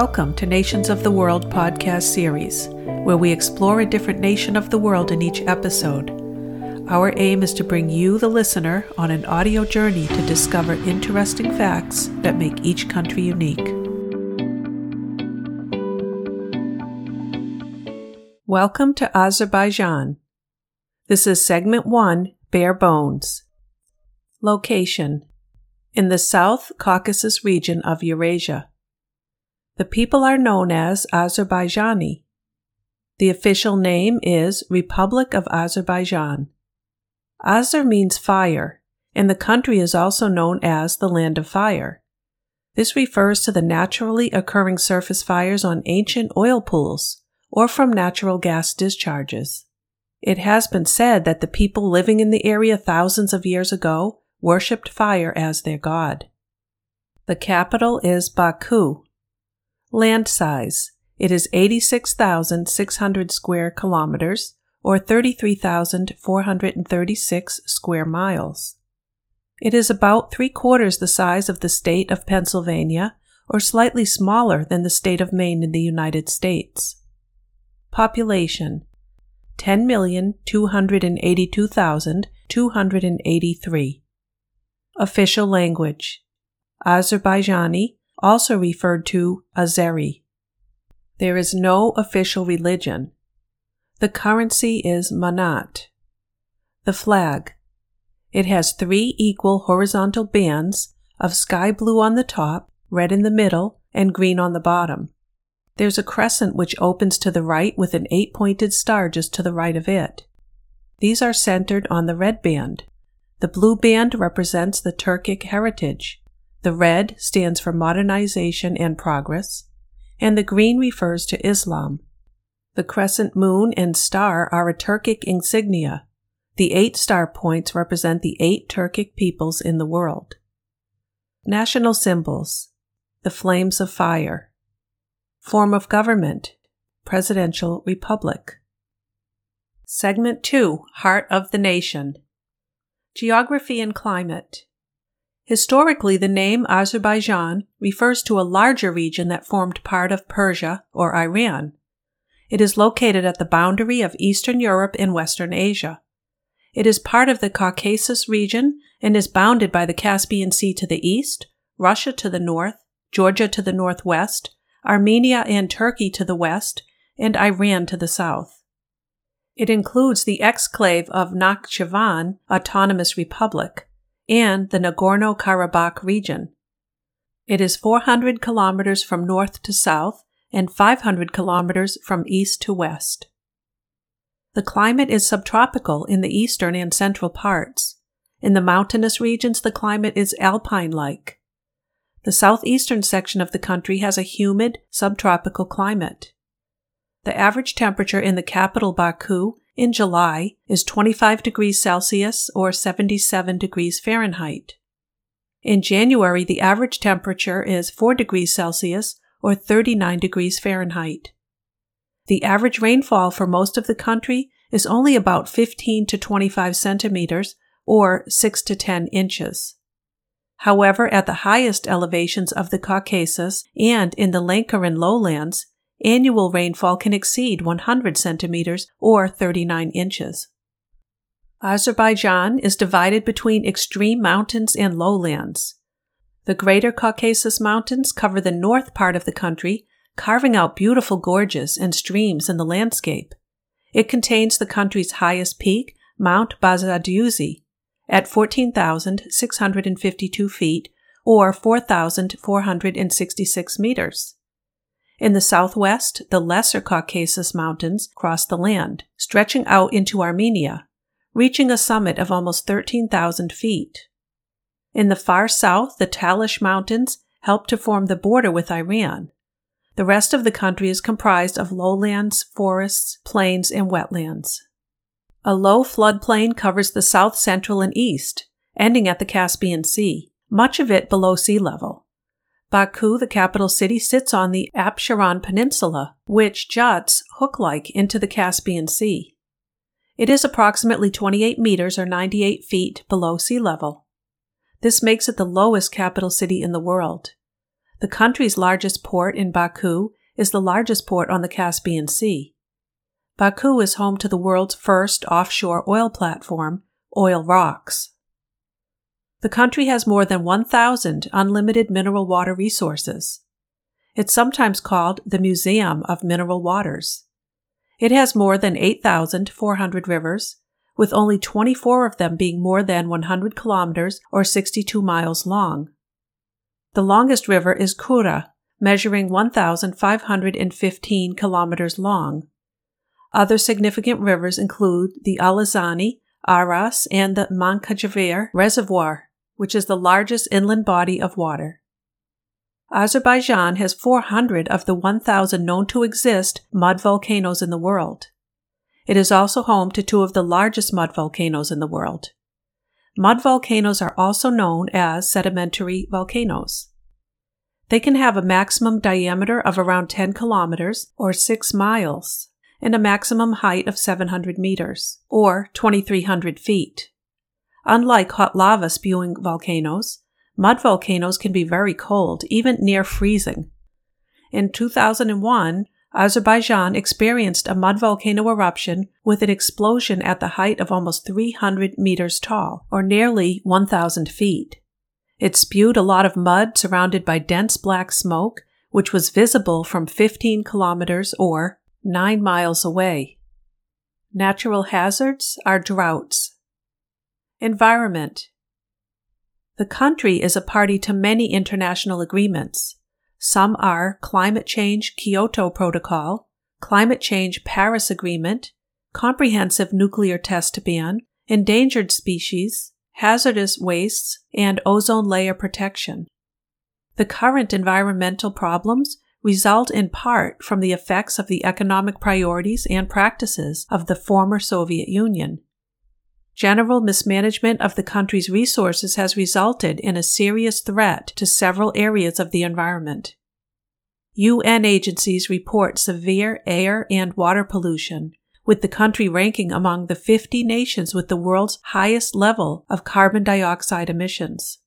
Welcome to Nations of the World podcast series, where we explore a different nation of the world in each episode. Our aim is to bring you, the listener, on an audio journey to discover interesting facts that make each country unique. Welcome to Azerbaijan. This is segment one Bare Bones. Location in the South Caucasus region of Eurasia. The people are known as Azerbaijani. The official name is Republic of Azerbaijan. Azer means fire, and the country is also known as the Land of Fire. This refers to the naturally occurring surface fires on ancient oil pools or from natural gas discharges. It has been said that the people living in the area thousands of years ago worshipped fire as their god. The capital is Baku, Land size. It is 86,600 square kilometers or 33,436 square miles. It is about three quarters the size of the state of Pennsylvania or slightly smaller than the state of Maine in the United States. Population 10,282,283. Official language Azerbaijani also referred to Azeri. There is no official religion. The currency is manat. The flag. It has three equal horizontal bands of sky blue on the top, red in the middle, and green on the bottom. There's a crescent which opens to the right with an eight pointed star just to the right of it. These are centered on the red band. The blue band represents the Turkic heritage. The red stands for modernization and progress, and the green refers to Islam. The crescent moon and star are a Turkic insignia. The eight star points represent the eight Turkic peoples in the world. National symbols the flames of fire. Form of government presidential republic. Segment 2 Heart of the Nation. Geography and climate. Historically, the name Azerbaijan refers to a larger region that formed part of Persia or Iran. It is located at the boundary of Eastern Europe and Western Asia. It is part of the Caucasus region and is bounded by the Caspian Sea to the east, Russia to the north, Georgia to the northwest, Armenia and Turkey to the west, and Iran to the south. It includes the exclave of Nakhchivan Autonomous Republic, and the Nagorno Karabakh region. It is 400 kilometers from north to south and 500 kilometers from east to west. The climate is subtropical in the eastern and central parts. In the mountainous regions, the climate is alpine like. The southeastern section of the country has a humid, subtropical climate. The average temperature in the capital Baku in July is 25 degrees Celsius or 77 degrees Fahrenheit. In January, the average temperature is 4 degrees Celsius or 39 degrees Fahrenheit. The average rainfall for most of the country is only about 15 to 25 centimeters or 6 to 10 inches. However, at the highest elevations of the Caucasus and in the Lankaran lowlands, annual rainfall can exceed 100 centimeters or 39 inches. Azerbaijan is divided between extreme mountains and lowlands. The Greater Caucasus Mountains cover the north part of the country, carving out beautiful gorges and streams in the landscape. It contains the country's highest peak, Mount Bazadyuzi, at 14,652 feet or 4,466 meters. In the southwest, the Lesser Caucasus Mountains cross the land, stretching out into Armenia, reaching a summit of almost 13,000 feet. In the far south, the Talysh Mountains help to form the border with Iran. The rest of the country is comprised of lowlands, forests, plains, and wetlands. A low floodplain covers the south central and east, ending at the Caspian Sea, much of it below sea level. Baku, the capital city, sits on the Absheron Peninsula, which juts hook like into the Caspian Sea. It is approximately 28 meters or 98 feet below sea level. This makes it the lowest capital city in the world. The country's largest port in Baku is the largest port on the Caspian Sea. Baku is home to the world's first offshore oil platform, Oil Rocks. The country has more than 1,000 unlimited mineral water resources. It's sometimes called the Museum of Mineral Waters. It has more than 8,400 rivers, with only 24 of them being more than 100 kilometers or 62 miles long. The longest river is Kura, measuring 1,515 kilometers long. Other significant rivers include the Alazani, Aras, and the Mingachevir Reservoir, which is the largest inland body of water. Azerbaijan has 400 of the 1,000 known to exist mud volcanoes in the world. It is also home to two of the largest mud volcanoes in the world. Mud volcanoes are also known as sedimentary volcanoes. They can have a maximum diameter of around 10 kilometers or 6 miles and a maximum height of 700 meters or 2,300 feet. Unlike hot lava spewing volcanoes, mud volcanoes can be very cold, even near freezing. In 2001, Azerbaijan experienced a mud volcano eruption with an explosion at the height of almost 300 meters tall, or nearly 1,000 feet. It spewed a lot of mud surrounded by dense black smoke, which was visible from 15 kilometers or 9 miles away. Natural hazards are droughts. Environment. The country is a party to many international agreements. Some are Climate Change Kyoto Protocol, Climate Change Paris Agreement, Comprehensive Nuclear Test Ban, Endangered Species, hazardous wastes, and ozone layer protection. The current environmental problems result in part from the effects of the economic priorities and practices of the former Soviet Union. General mismanagement of the country's resources has resulted in a serious threat to several areas of the environment. UN agencies report severe air and water pollution, with the country ranking among the 50 nations with the world's highest level of carbon dioxide emissions.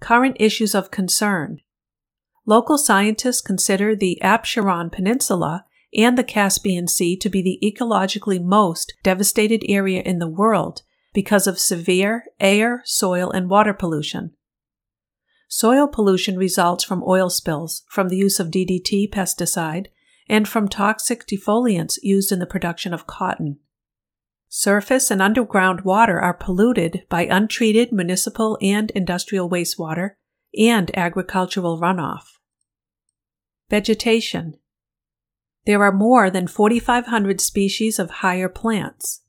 Current issues of concern. Local scientists consider the Absheron Peninsula and the Caspian Sea to be the ecologically most devastated area in the world because of severe air, soil, and water pollution. Soil pollution results from oil spills, from the use of DDT pesticide, and from toxic defoliants used in the production of cotton. Surface and underground water are polluted by untreated municipal and industrial wastewater and agricultural runoff. Vegetation. There are more than 4,500 species of higher plants.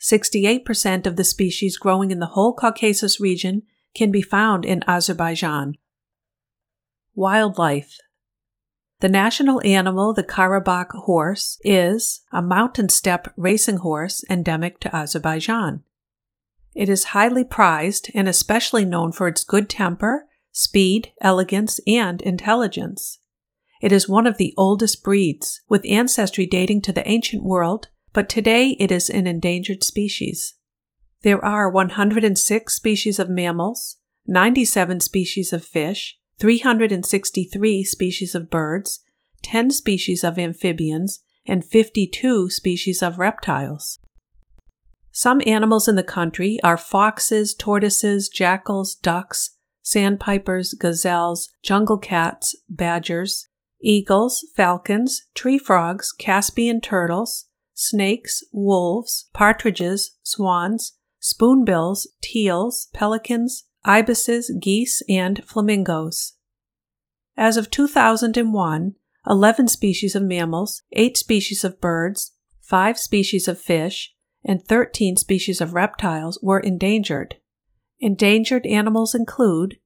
68% of the species growing in the whole Caucasus region can be found in Azerbaijan. Wildlife. The national animal, the Karabakh horse, is a mountain steppe racing horse endemic to Azerbaijan. It is highly prized and especially known for its good temper, speed, elegance, and intelligence. It is one of the oldest breeds, with ancestry dating to the ancient world, but today it is an endangered species. There are 106 species of mammals, 97 species of fish, 363 species of birds, 10 species of amphibians, and 52 species of reptiles. Some animals in the country are foxes, tortoises, jackals, ducks, sandpipers, gazelles, jungle cats, badgers, eagles, falcons, tree frogs, Caspian turtles, snakes, wolves, partridges, swans, spoonbills, teals, pelicans, ibises, geese, and flamingos. As of 2001, 11 species of mammals, 8 species of birds, 5 species of fish, and 13 species of reptiles were endangered. Endangered animals include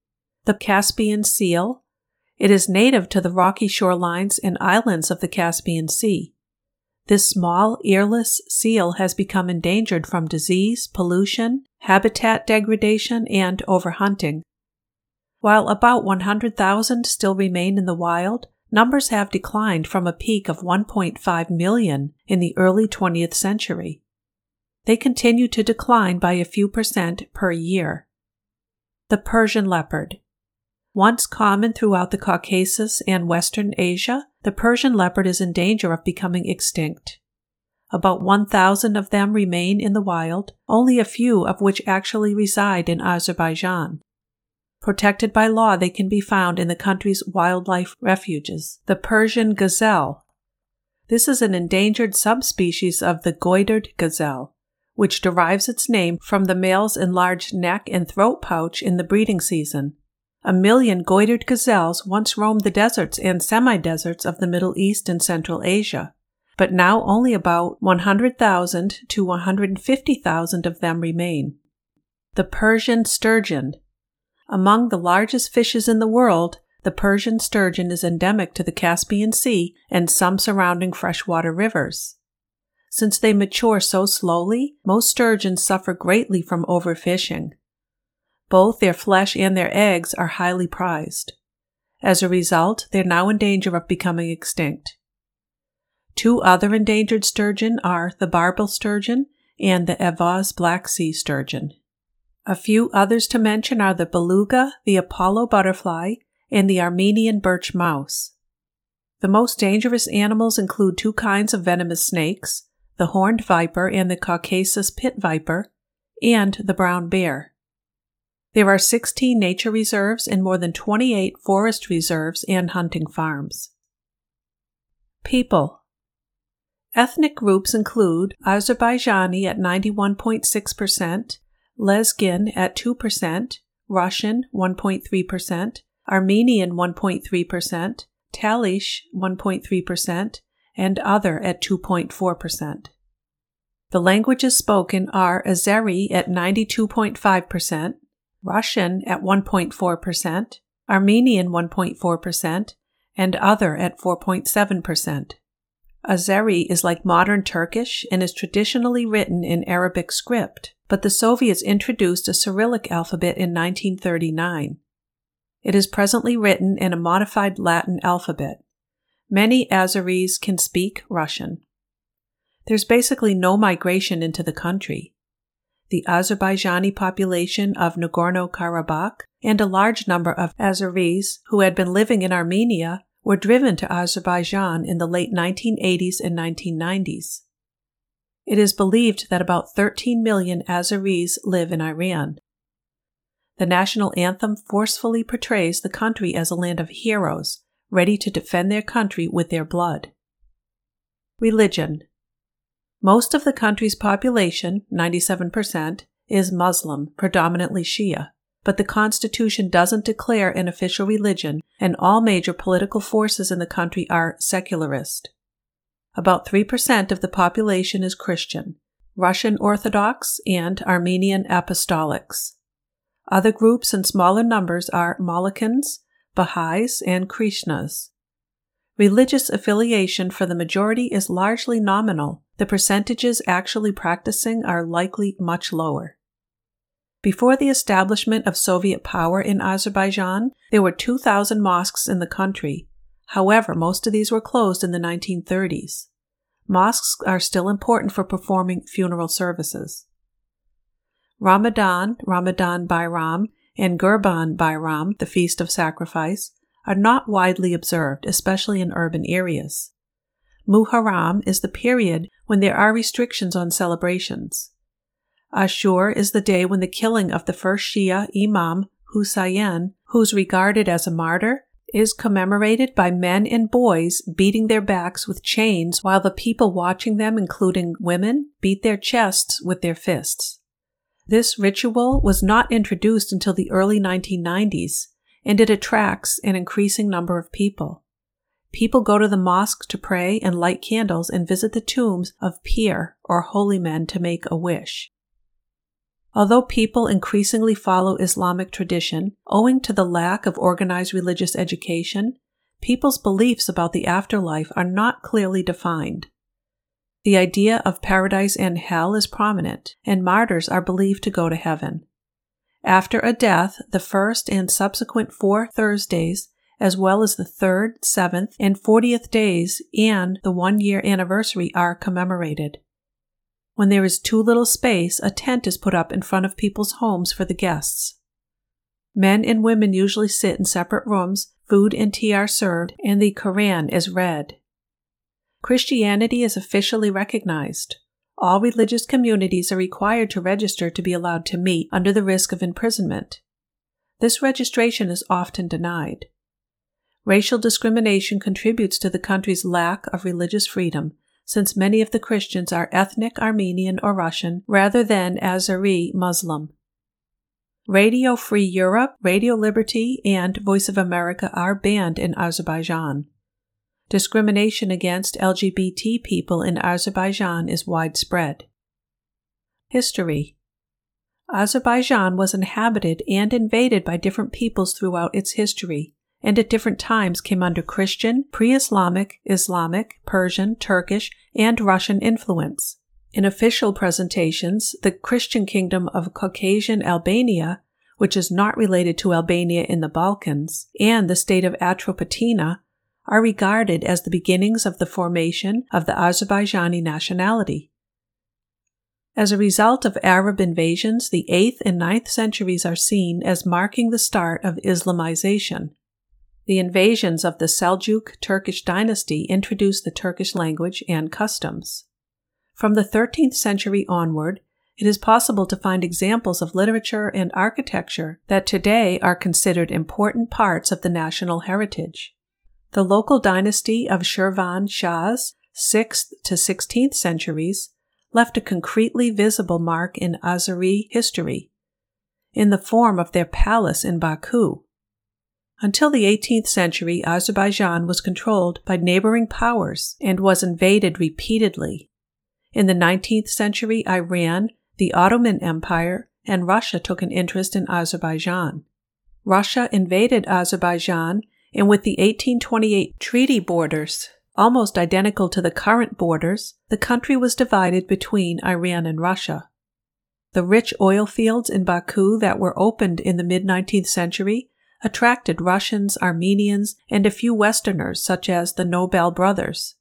the Caspian seal. It is native to the rocky shorelines and islands of the Caspian Sea. This small, earless seal has become endangered from disease, pollution, habitat degradation, and overhunting. While about 100,000 still remain in the wild, numbers have declined from a peak of 1.5 million in the early 20th century. They continue to decline by a few percent per year. The Persian leopard. Once common throughout the Caucasus and Western Asia, the Persian leopard is in danger of becoming extinct. About 1,000 of them remain in the wild, only a few of which actually reside in Azerbaijan. Protected by law, they can be found in the country's wildlife refuges. The Persian gazelle. This is an endangered subspecies of the goitered gazelle, which derives its name from the male's enlarged neck and throat pouch in the breeding season. A million goitered gazelles once roamed the deserts and semi deserts of the Middle East and Central Asia, but now only about 100,000 to 150,000 of them remain. The Persian sturgeon among the largest fishes in the world, the Persian sturgeon is endemic to the Caspian Sea and some surrounding freshwater rivers. Since they mature so slowly, most sturgeons suffer greatly from overfishing. Both their flesh and their eggs are highly prized. As a result, they are now in danger of becoming extinct. Two other endangered sturgeon are the barbel sturgeon and the Evaz Black Sea sturgeon. A few others to mention are the beluga, the Apollo butterfly, and the Armenian birch mouse. The most dangerous animals include two kinds of venomous snakes, the horned viper and the Caucasus pit viper, and the brown bear. There are 16 nature reserves and more than 28 forest reserves and hunting farms. People Ethnic groups include Azerbaijani at 91.6%, Lezgin at 2%, Russian 1.3%, Armenian 1.3%, Talysh 1.3%, and other at 2.4%. The languages spoken are Azeri at 92.5%, Russian at 1.4%, Armenian 1.4%, and other at 4.7%. Azeri is like modern Turkish and is traditionally written in Arabic script, but the Soviets introduced a Cyrillic alphabet in 1939. It is presently written in a modified Latin alphabet. Many Azeris can speak Russian. There's basically no migration into the country. The Azerbaijani population of Nagorno Karabakh and a large number of Azeris who had been living in Armenia were driven to Azerbaijan in the late 1980s and 1990s. It is believed that about 13 million Azeris live in Iran. The national anthem forcefully portrays the country as a land of heroes, ready to defend their country with their blood. Religion Most of the country's population, 97%, is Muslim, predominantly Shia but the Constitution doesn't declare an official religion, and all major political forces in the country are secularist. About 3% of the population is Christian, Russian Orthodox, and Armenian Apostolics. Other groups in smaller numbers are Molokans, Baha'is, and Krishnas. Religious affiliation for the majority is largely nominal. The percentages actually practicing are likely much lower. Before the establishment of Soviet power in Azerbaijan, there were 2,000 mosques in the country. However, most of these were closed in the 1930s. Mosques are still important for performing funeral services. Ramadan, Ramadan Bayram, and Gurban Bayram, the Feast of Sacrifice, are not widely observed, especially in urban areas. Muharram is the period when there are restrictions on celebrations. Ashur is the day when the killing of the first Shia Imam, Husayn, who's regarded as a martyr, is commemorated by men and boys beating their backs with chains while the people watching them, including women, beat their chests with their fists. This ritual was not introduced until the early 1990s, and it attracts an increasing number of people. People go to the mosque to pray and light candles and visit the tombs of pir or holy men to make a wish. Although people increasingly follow Islamic tradition, owing to the lack of organized religious education, people's beliefs about the afterlife are not clearly defined. The idea of paradise and hell is prominent, and martyrs are believed to go to heaven. After a death, the first and subsequent four Thursdays, as well as the third, seventh, and fortieth days and the one year anniversary are commemorated. When there is too little space, a tent is put up in front of people's homes for the guests. Men and women usually sit in separate rooms, food and tea are served, and the Koran is read. Christianity is officially recognized. All religious communities are required to register to be allowed to meet under the risk of imprisonment. This registration is often denied. Racial discrimination contributes to the country's lack of religious freedom, since many of the Christians are ethnic Armenian or Russian rather than Azeri Muslim. Radio Free Europe, Radio Liberty, and Voice of America are banned in Azerbaijan. Discrimination against LGBT people in Azerbaijan is widespread. History Azerbaijan was inhabited and invaded by different peoples throughout its history, and at different times came under Christian, pre Islamic, Islamic, Persian, Turkish, and Russian influence. In official presentations, the Christian kingdom of Caucasian Albania, which is not related to Albania in the Balkans, and the state of Atropatene are regarded as the beginnings of the formation of the Azerbaijani nationality. As a result of Arab invasions, the 8th and 9th centuries are seen as marking the start of Islamization. The invasions of the Seljuk Turkish dynasty introduced the Turkish language and customs. From the 13th century onward, it is possible to find examples of literature and architecture that today are considered important parts of the national heritage. The local dynasty of Shirvan Shahs, 6th to 16th centuries, left a concretely visible mark in Azeri history, in the form of their palace in Baku. Until the 18th century, Azerbaijan was controlled by neighboring powers and was invaded repeatedly. In the 19th century, Iran, the Ottoman Empire, and Russia took an interest in Azerbaijan. Russia invaded Azerbaijan and with the 1828 treaty borders almost identical to the current borders, the country was divided between Iran and Russia. The rich oil fields in Baku that were opened in the mid 19th century attracted Russians, Armenians, and a few Westerners, such as the Nobel brothers.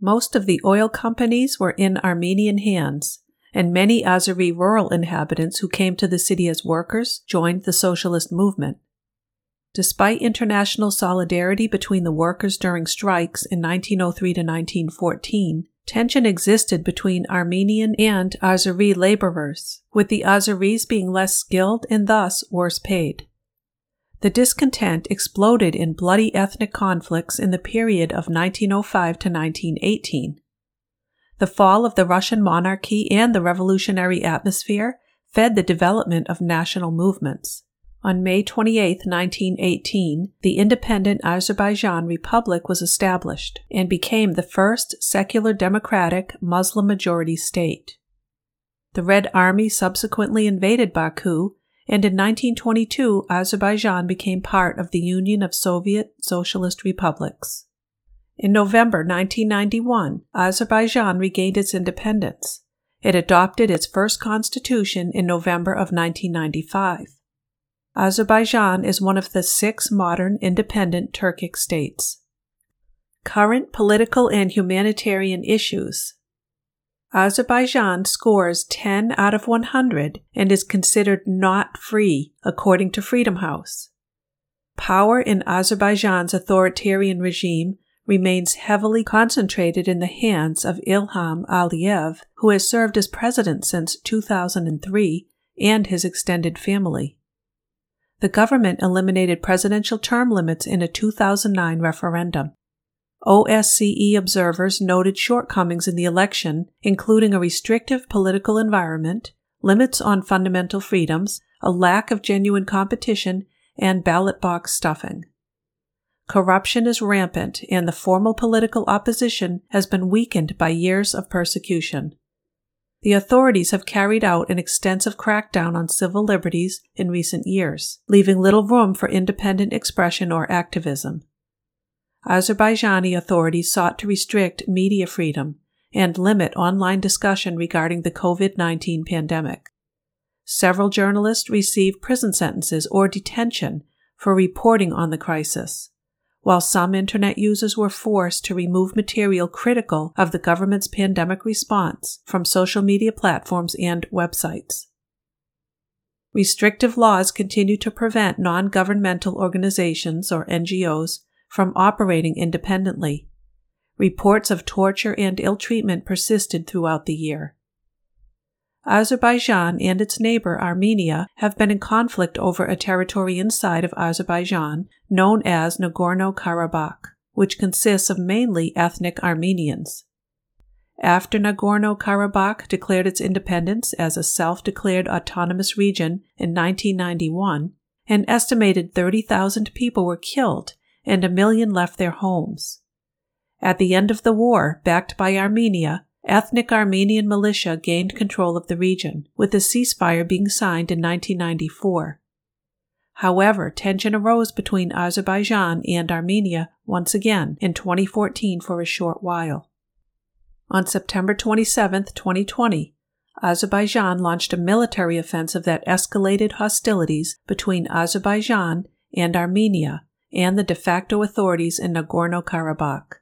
Most of the oil companies were in Armenian hands, and many Azeri rural inhabitants who came to the city as workers joined the socialist movement. Despite international solidarity between the workers during strikes in 1903 to 1914, tension existed between Armenian and Azeri laborers, with the Azeris being less skilled and thus worse paid. The discontent exploded in bloody ethnic conflicts in the period of 1905 to 1918. The fall of the Russian monarchy and the revolutionary atmosphere fed the development of national movements. On May 28, 1918, the independent Azerbaijan Republic was established and became the first secular democratic Muslim majority state. The Red Army subsequently invaded Baku, and in 1922 Azerbaijan became part of the Union of Soviet Socialist Republics. In November 1991, Azerbaijan regained its independence. It adopted its first constitution in November of 1995. Azerbaijan is one of the six modern independent Turkic states. Current political and humanitarian issues. Azerbaijan scores 10 out of 100 and is considered not free, according to Freedom House. Power in Azerbaijan's authoritarian regime remains heavily concentrated in the hands of Ilham Aliyev, who has served as president since 2003, and his extended family the government eliminated presidential term limits in a 2009 referendum. OSCE observers noted shortcomings in the election, including a restrictive political environment, limits on fundamental freedoms, a lack of genuine competition, and ballot box stuffing. Corruption is rampant, and the formal political opposition has been weakened by years of persecution the authorities have carried out an extensive crackdown on civil liberties in recent years, leaving little room for independent expression or activism. Azerbaijani authorities sought to restrict media freedom and limit online discussion regarding the COVID 19 pandemic. Several journalists received prison sentences or detention for reporting on the crisis while some Internet users were forced to remove material critical of the government's pandemic response from social media platforms and websites. Restrictive laws continue to prevent non governmental organizations, or NGOs, from operating independently. Reports of torture and ill treatment persisted throughout the year. Azerbaijan and its neighbor Armenia have been in conflict over a territory inside of Azerbaijan known as Nagorno Karabakh, which consists of mainly ethnic Armenians. After Nagorno Karabakh declared its independence as a self declared autonomous region in 1991, an estimated 30,000 people were killed and a million left their homes. At the end of the war, backed by Armenia, ethnic Armenian militia gained control of the region, with a ceasefire being signed in 1994. However, tension arose between Azerbaijan and Armenia once again in 2014 for a short while. On September 27, 2020, Azerbaijan launched a military offensive that escalated hostilities between Azerbaijan and Armenia and the de facto authorities in Nagorno Karabakh.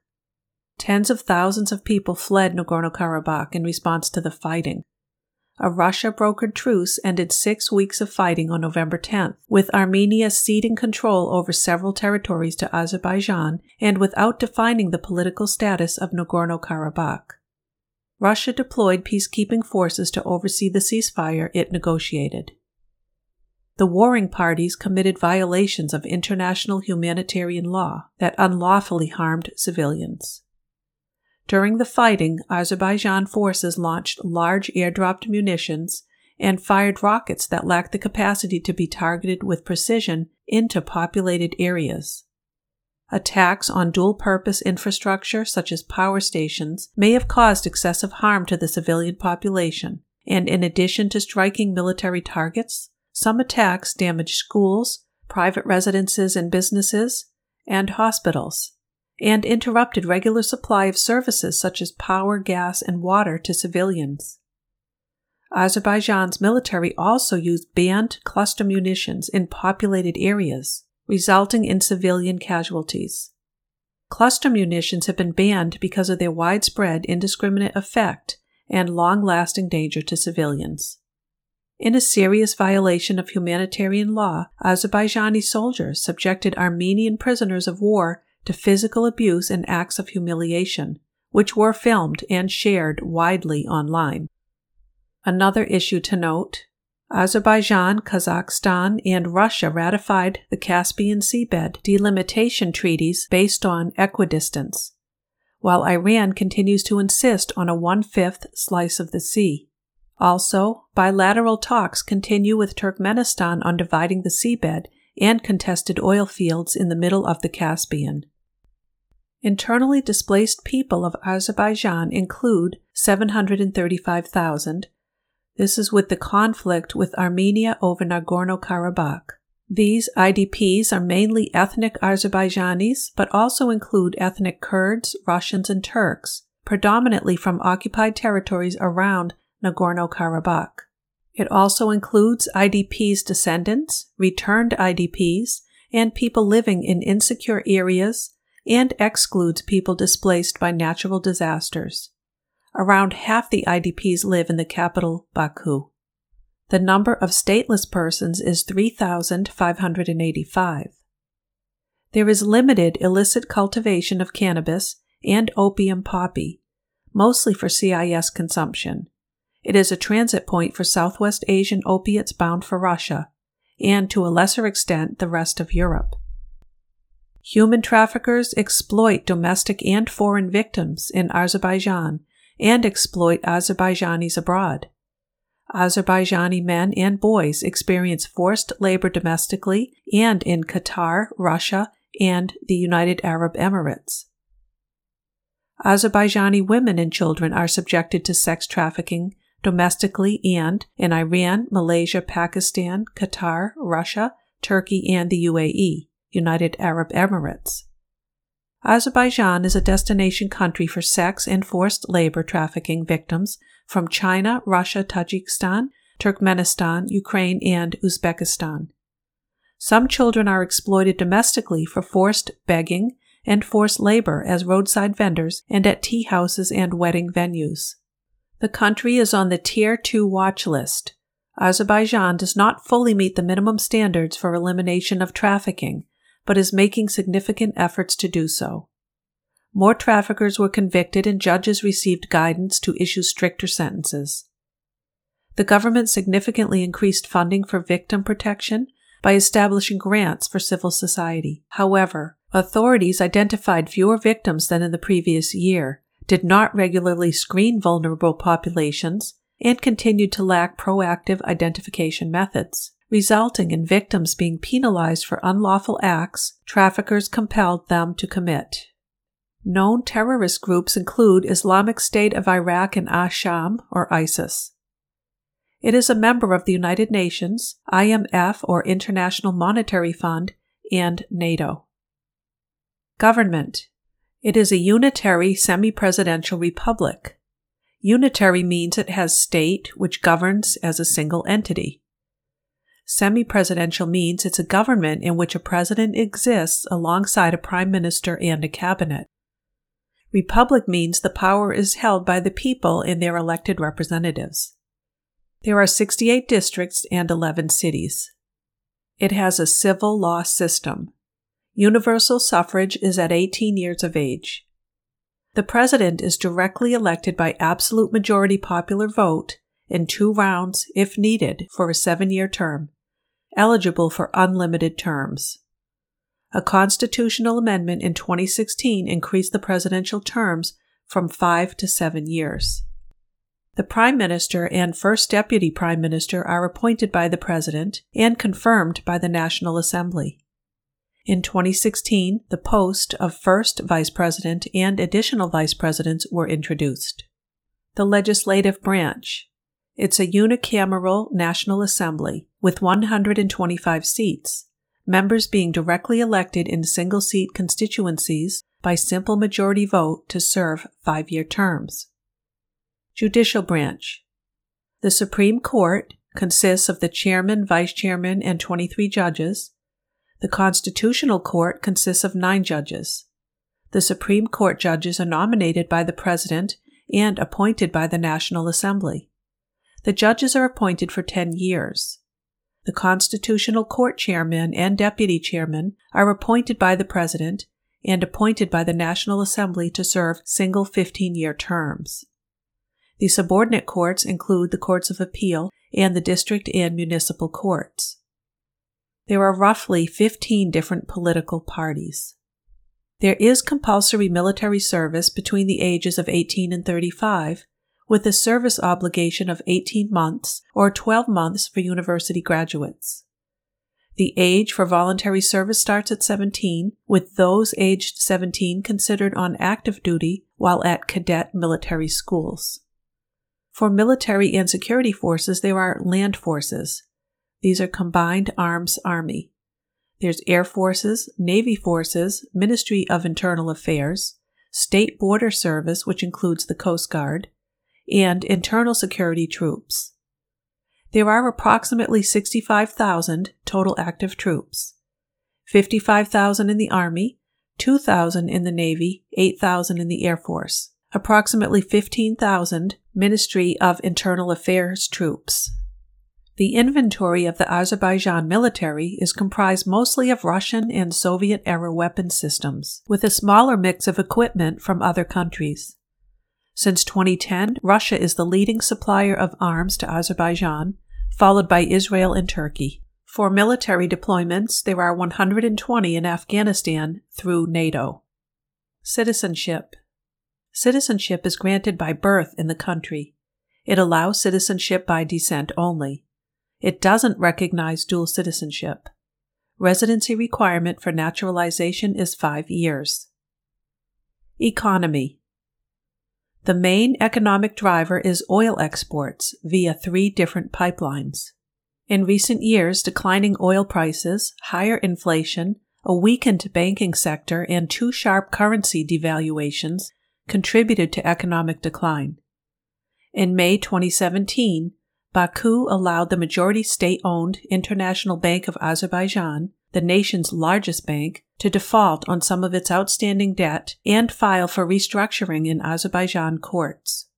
Tens of thousands of people fled Nagorno Karabakh in response to the fighting. A Russia brokered truce ended six weeks of fighting on November 10th, with Armenia ceding control over several territories to Azerbaijan and without defining the political status of Nagorno Karabakh. Russia deployed peacekeeping forces to oversee the ceasefire it negotiated. The warring parties committed violations of international humanitarian law that unlawfully harmed civilians. During the fighting, Azerbaijan forces launched large airdropped munitions and fired rockets that lacked the capacity to be targeted with precision into populated areas. Attacks on dual purpose infrastructure, such as power stations, may have caused excessive harm to the civilian population, and in addition to striking military targets, some attacks damaged schools, private residences and businesses, and hospitals and interrupted regular supply of services such as power, gas, and water to civilians. Azerbaijan's military also used banned cluster munitions in populated areas, resulting in civilian casualties. Cluster munitions have been banned because of their widespread indiscriminate effect and long lasting danger to civilians. In a serious violation of humanitarian law, Azerbaijani soldiers subjected Armenian prisoners of war to physical abuse and acts of humiliation, which were filmed and shared widely online. Another issue to note Azerbaijan, Kazakhstan, and Russia ratified the Caspian seabed delimitation treaties based on equidistance, while Iran continues to insist on a one fifth slice of the sea. Also, bilateral talks continue with Turkmenistan on dividing the seabed and contested oil fields in the middle of the Caspian. Internally displaced people of Azerbaijan include 735,000. This is with the conflict with Armenia over Nagorno Karabakh. These IDPs are mainly ethnic Azerbaijanis, but also include ethnic Kurds, Russians, and Turks, predominantly from occupied territories around Nagorno Karabakh. It also includes IDPs' descendants, returned IDPs, and people living in insecure areas and excludes people displaced by natural disasters. Around half the IDPs live in the capital, Baku. The number of stateless persons is 3,585. There is limited illicit cultivation of cannabis and opium poppy, mostly for CIS consumption. It is a transit point for Southwest Asian opiates bound for Russia, and to a lesser extent the rest of Europe. Human traffickers exploit domestic and foreign victims in Azerbaijan and exploit Azerbaijanis abroad. Azerbaijani men and boys experience forced labor domestically and in Qatar, Russia, and the United Arab Emirates. Azerbaijani women and children are subjected to sex trafficking domestically and in Iran, Malaysia, Pakistan, Qatar, Russia, Turkey, and the UAE. United Arab Emirates. Azerbaijan is a destination country for sex and forced labor trafficking victims from China, Russia, Tajikistan, Turkmenistan, Ukraine, and Uzbekistan. Some children are exploited domestically for forced begging and forced labor as roadside vendors and at tea houses and wedding venues. The country is on the Tier 2 watch list, Azerbaijan does not fully meet the minimum standards for elimination of trafficking, but is making significant efforts to do so. More traffickers were convicted and judges received guidance to issue stricter sentences. The government significantly increased funding for victim protection by establishing grants for civil society. However, authorities identified fewer victims than in the previous year, did not regularly screen vulnerable populations, and continued to lack proactive identification methods, resulting in victims being penalized for unlawful acts traffickers compelled them to commit. Known terrorist groups include Islamic State of Iraq and Asham, or ISIS. It is a member of the United Nations, IMF or International Monetary Fund, and NATO. Government. It is a unitary semi presidential republic. Unitary means it has state which governs as a single entity. Semi presidential means it's a government in which a president exists alongside a prime minister and a cabinet. Republic means the power is held by the people and their elected representatives. There are 68 districts and 11 cities. It has a civil law system. Universal suffrage is at 18 years of age. The president is directly elected by absolute majority popular vote in two rounds if needed for a seven year term, eligible for unlimited terms. A constitutional amendment in 2016 increased the presidential terms from five to seven years. The Prime Minister and First Deputy Prime Minister are appointed by the President and confirmed by the National Assembly. In 2016, the post of First Vice President and additional Vice Presidents were introduced. The Legislative Branch. It's a unicameral National Assembly with 125 seats members being directly elected in single seat constituencies by simple majority vote to serve five year terms. Judicial Branch The Supreme Court consists of the chairman, vice chairman, and 23 judges. The Constitutional Court consists of nine judges. The Supreme Court judges are nominated by the President and appointed by the National Assembly. The judges are appointed for 10 years. The Constitutional Court chairman and deputy chairman are appointed by the President and appointed by the National Assembly to serve single 15 year terms. The subordinate courts include the Courts of Appeal and the district and municipal courts. There are roughly 15 different political parties. There is compulsory military service between the ages of 18 and 35, with a service obligation of 18 months or 12 months for university graduates. The age for voluntary service starts at 17, with those aged 17 considered on active duty while at cadet military schools. For military and security forces, there are land forces. These are combined arms army. There's Air Forces, Navy Forces, Ministry of Internal Affairs, State Border Service, which includes the Coast Guard, and internal security troops. There are approximately 65,000 total active troops 55,000 in the Army, 2,000 in the Navy, 8,000 in the Air Force, approximately 15,000 Ministry of Internal Affairs troops. The inventory of the Azerbaijan military is comprised mostly of Russian and Soviet era weapon systems, with a smaller mix of equipment from other countries. Since 2010, Russia is the leading supplier of arms to Azerbaijan, followed by Israel and Turkey. For military deployments, there are 120 in Afghanistan through NATO. Citizenship Citizenship is granted by birth in the country. It allows citizenship by descent only. It doesn't recognize dual citizenship. Residency requirement for naturalization is five years. Economy the main economic driver is oil exports via three different pipelines. In recent years, declining oil prices, higher inflation, a weakened banking sector, and two sharp currency devaluations contributed to economic decline. In May 2017, Baku allowed the majority state owned International Bank of Azerbaijan the nation's largest bank, to default on some of its outstanding debt and file for restructuring in Azerbaijan courts.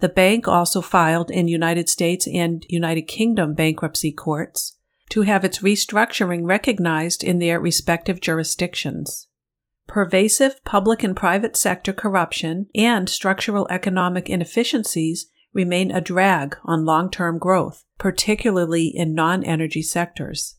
The bank also filed in United States and United Kingdom bankruptcy courts to have its restructuring recognized in their respective jurisdictions. Pervasive public and private sector corruption and structural economic inefficiencies remain a drag on long term growth, particularly in non energy sectors.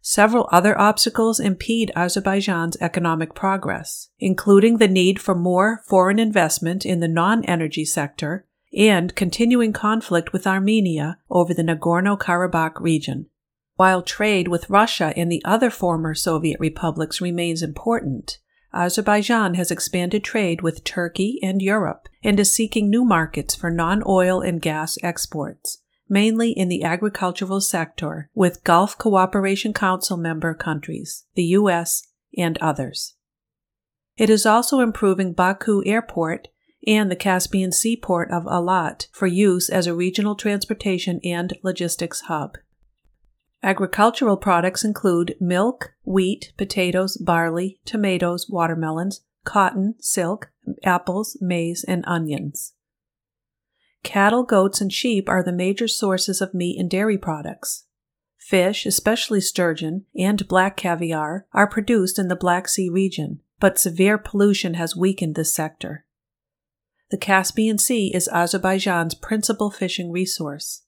Several other obstacles impede Azerbaijan's economic progress, including the need for more foreign investment in the non energy sector and continuing conflict with Armenia over the Nagorno Karabakh region. While trade with Russia and the other former Soviet republics remains important, Azerbaijan has expanded trade with Turkey and Europe and is seeking new markets for non oil and gas exports, mainly in the agricultural sector, with Gulf Cooperation Council member countries, the U.S., and others. It is also improving Baku Airport and the Caspian seaport of Alat for use as a regional transportation and logistics hub. Agricultural products include milk, wheat, potatoes, barley, tomatoes, watermelons, cotton, silk, apples, maize, and onions. Cattle, goats, and sheep are the major sources of meat and dairy products. Fish, especially sturgeon and black caviar, are produced in the Black Sea region, but severe pollution has weakened this sector. The Caspian Sea is Azerbaijan's principal fishing resource.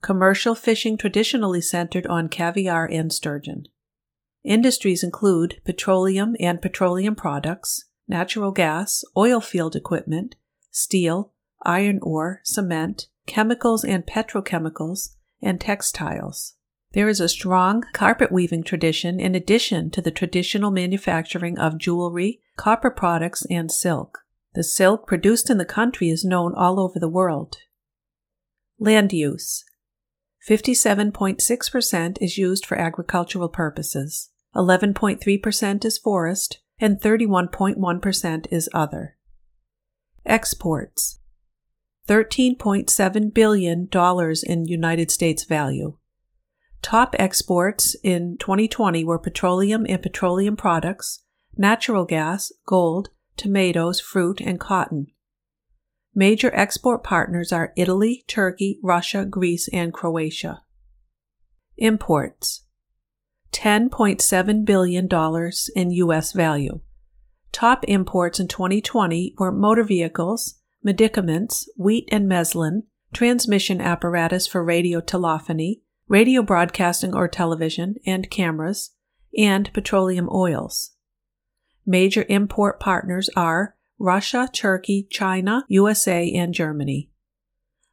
Commercial fishing traditionally centered on caviar and sturgeon. Industries include petroleum and petroleum products, natural gas, oil field equipment, steel, iron ore, cement, chemicals and petrochemicals, and textiles. There is a strong carpet weaving tradition in addition to the traditional manufacturing of jewelry, copper products, and silk. The silk produced in the country is known all over the world. Land use 57.6% is used for agricultural purposes, 11.3% is forest, and 31.1% is other. Exports $13.7 billion in United States value. Top exports in 2020 were petroleum and petroleum products, natural gas, gold, tomatoes, fruit, and cotton. Major export partners are Italy, Turkey, Russia, Greece, and Croatia. Imports $10.7 billion in U.S. value. Top imports in 2020 were motor vehicles, medicaments, wheat and meslin, transmission apparatus for radio telephony, radio broadcasting or television, and cameras, and petroleum oils. Major import partners are Russia, Turkey, China, USA, and Germany.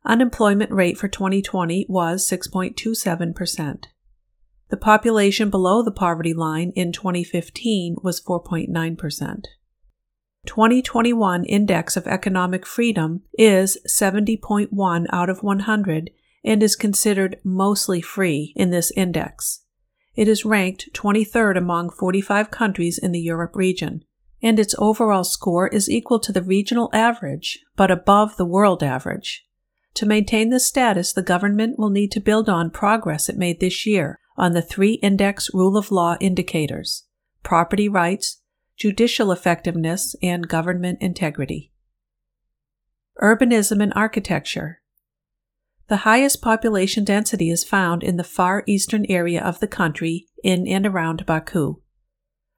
Unemployment rate for 2020 was 6.27%. The population below the poverty line in 2015 was 4.9%. 2021 Index of Economic Freedom is 70.1 out of 100 and is considered mostly free in this index. It is ranked 23rd among 45 countries in the Europe region and its overall score is equal to the regional average, but above the world average. To maintain this status, the government will need to build on progress it made this year on the three index rule of law indicators property rights, judicial effectiveness, and government integrity. Urbanism and architecture. The highest population density is found in the far eastern area of the country in and around Baku.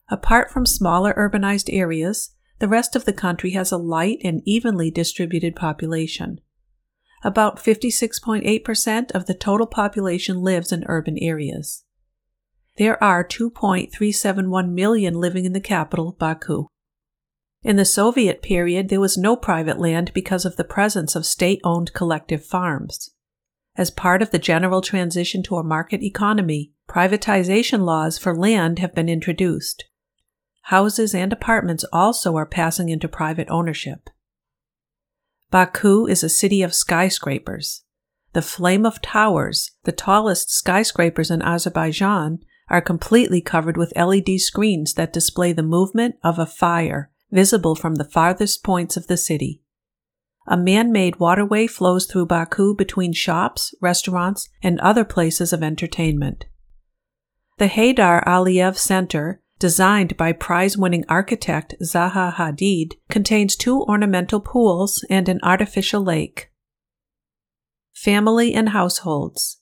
Apart from smaller urbanized areas, the rest of the country has a light and evenly distributed population. About 56.8% of the total population lives in urban areas. There are 2.371 million living in the capital, Baku. In the Soviet period, there was no private land because of the presence of state owned collective farms. As part of the general transition to a market economy, privatization laws for land have been introduced houses and apartments also are passing into private ownership. Baku is a city of skyscrapers. The Flame of Towers, the tallest skyscrapers in Azerbaijan, are completely covered with LED screens that display the movement of a fire visible from the farthest points of the city. A man made waterway flows through Baku between shops, restaurants, and other places of entertainment. The Heydar Aliyev Center designed by prize winning architect Zaha Hadid, contains two ornamental pools and an artificial lake. Family and households.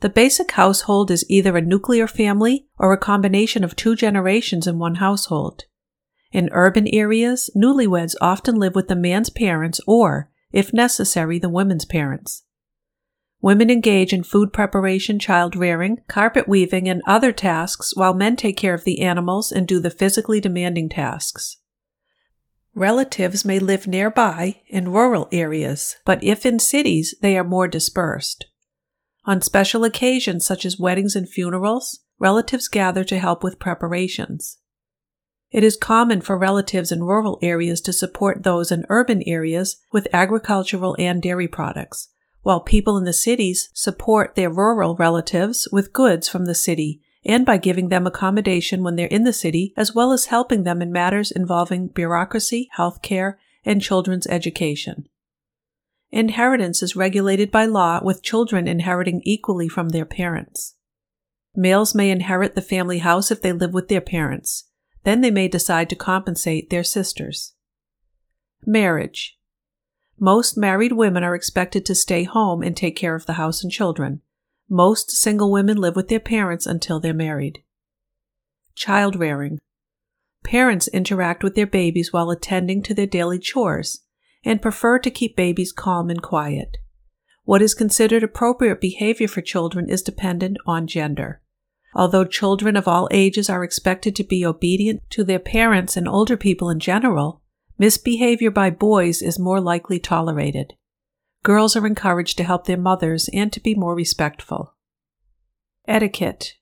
The basic household is either a nuclear family or a combination of two generations in one household. In urban areas, newlyweds often live with the man's parents or, if necessary, the woman's parents. Women engage in food preparation, child rearing, carpet weaving, and other tasks while men take care of the animals and do the physically demanding tasks. Relatives may live nearby in rural areas, but if in cities, they are more dispersed. On special occasions such as weddings and funerals, relatives gather to help with preparations. It is common for relatives in rural areas to support those in urban areas with agricultural and dairy products, while people in the cities support their rural relatives with goods from the city and by giving them accommodation when they're in the city, as well as helping them in matters involving bureaucracy, healthcare, and children's education. Inheritance is regulated by law with children inheriting equally from their parents. Males may inherit the family house if they live with their parents. Then they may decide to compensate their sisters. Marriage. Most married women are expected to stay home and take care of the house and children. Most single women live with their parents until they're married. Child rearing. Parents interact with their babies while attending to their daily chores and prefer to keep babies calm and quiet. What is considered appropriate behavior for children is dependent on gender. Although children of all ages are expected to be obedient to their parents and older people in general, Misbehavior by boys is more likely tolerated. Girls are encouraged to help their mothers and to be more respectful. Etiquette.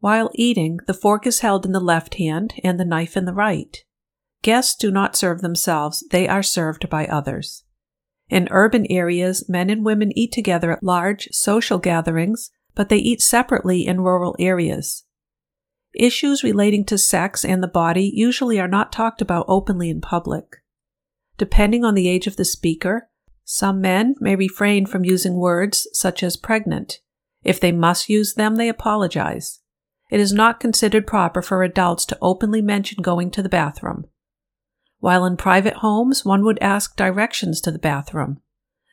While eating, the fork is held in the left hand and the knife in the right. Guests do not serve themselves, they are served by others. In urban areas, men and women eat together at large social gatherings, but they eat separately in rural areas. Issues relating to sex and the body usually are not talked about openly in public. Depending on the age of the speaker, some men may refrain from using words such as pregnant. If they must use them, they apologize. It is not considered proper for adults to openly mention going to the bathroom. While in private homes, one would ask directions to the bathroom.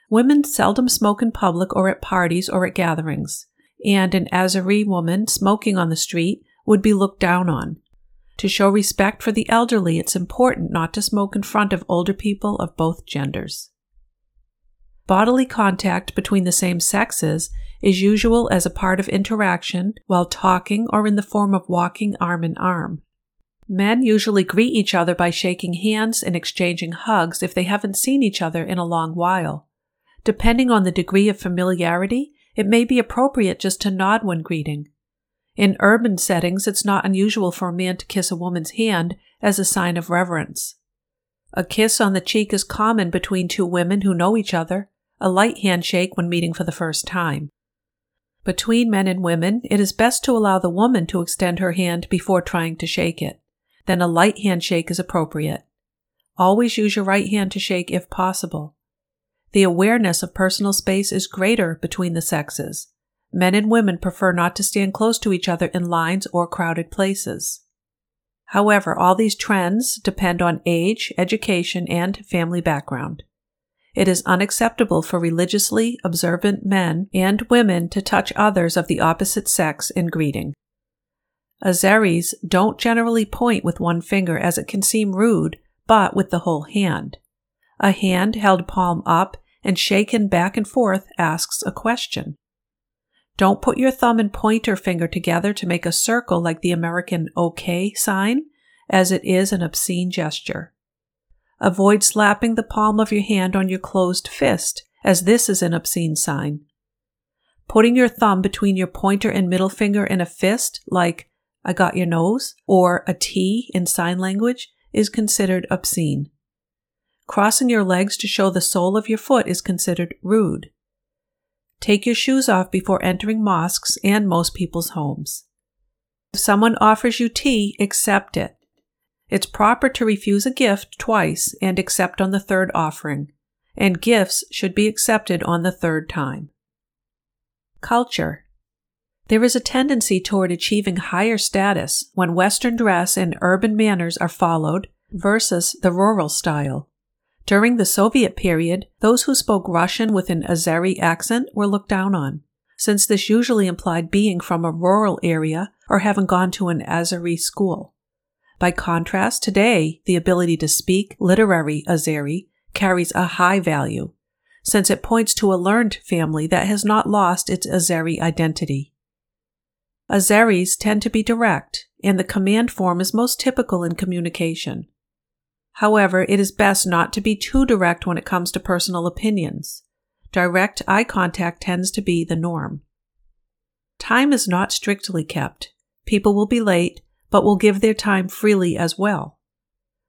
Women seldom smoke in public or at parties or at gatherings, and an Azeri woman smoking on the street would be looked down on. To show respect for the elderly, it's important not to smoke in front of older people of both genders. Bodily contact between the same sexes is usual as a part of interaction while talking or in the form of walking arm in arm. Men usually greet each other by shaking hands and exchanging hugs if they haven't seen each other in a long while. Depending on the degree of familiarity, it may be appropriate just to nod when greeting. In urban settings, it's not unusual for a man to kiss a woman's hand as a sign of reverence. A kiss on the cheek is common between two women who know each other, a light handshake when meeting for the first time. Between men and women, it is best to allow the woman to extend her hand before trying to shake it. Then a light handshake is appropriate. Always use your right hand to shake if possible. The awareness of personal space is greater between the sexes. Men and women prefer not to stand close to each other in lines or crowded places. However, all these trends depend on age, education, and family background. It is unacceptable for religiously observant men and women to touch others of the opposite sex in greeting. Azeris don't generally point with one finger as it can seem rude, but with the whole hand. A hand held palm up and shaken back and forth asks a question. Don't put your thumb and pointer finger together to make a circle like the American OK sign, as it is an obscene gesture. Avoid slapping the palm of your hand on your closed fist, as this is an obscene sign. Putting your thumb between your pointer and middle finger in a fist, like I got your nose, or a T in sign language, is considered obscene. Crossing your legs to show the sole of your foot is considered rude. Take your shoes off before entering mosques and most people's homes. If someone offers you tea, accept it. It's proper to refuse a gift twice and accept on the third offering, and gifts should be accepted on the third time. Culture There is a tendency toward achieving higher status when Western dress and urban manners are followed versus the rural style. During the Soviet period, those who spoke Russian with an Azeri accent were looked down on, since this usually implied being from a rural area or having gone to an Azeri school. By contrast, today, the ability to speak literary Azeri carries a high value, since it points to a learned family that has not lost its Azeri identity. Azeris tend to be direct, and the command form is most typical in communication. However, it is best not to be too direct when it comes to personal opinions. Direct eye contact tends to be the norm. Time is not strictly kept. People will be late, but will give their time freely as well.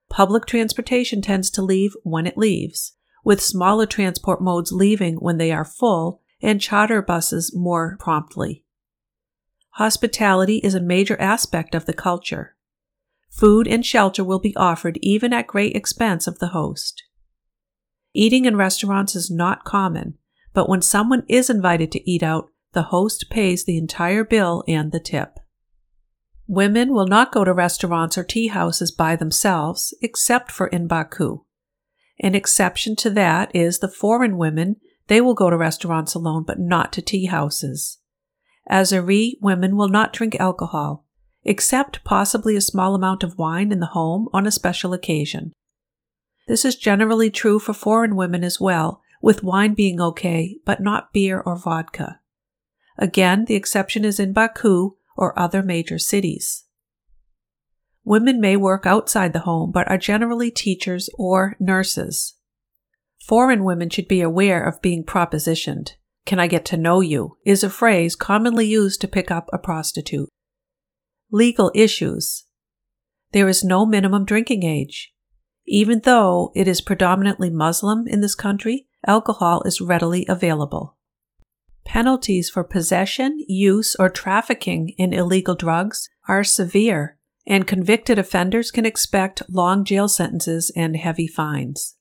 Public transportation tends to leave when it leaves, with smaller transport modes leaving when they are full and charter buses more promptly. Hospitality is a major aspect of the culture. Food and shelter will be offered even at great expense of the host. Eating in restaurants is not common, but when someone is invited to eat out, the host pays the entire bill and the tip. Women will not go to restaurants or tea houses by themselves, except for in Baku. An exception to that is the foreign women, they will go to restaurants alone, but not to tea houses. Azeri women will not drink alcohol, except possibly a small amount of wine in the home on a special occasion. This is generally true for foreign women as well, with wine being okay, but not beer or vodka. Again, the exception is in Baku or other major cities. Women may work outside the home, but are generally teachers or nurses. Foreign women should be aware of being propositioned. Can I get to know you? is a phrase commonly used to pick up a prostitute. Legal issues. There is no minimum drinking age. Even though it is predominantly Muslim in this country, alcohol is readily available. Penalties for possession, use, or trafficking in illegal drugs are severe, and convicted offenders can expect long jail sentences and heavy fines.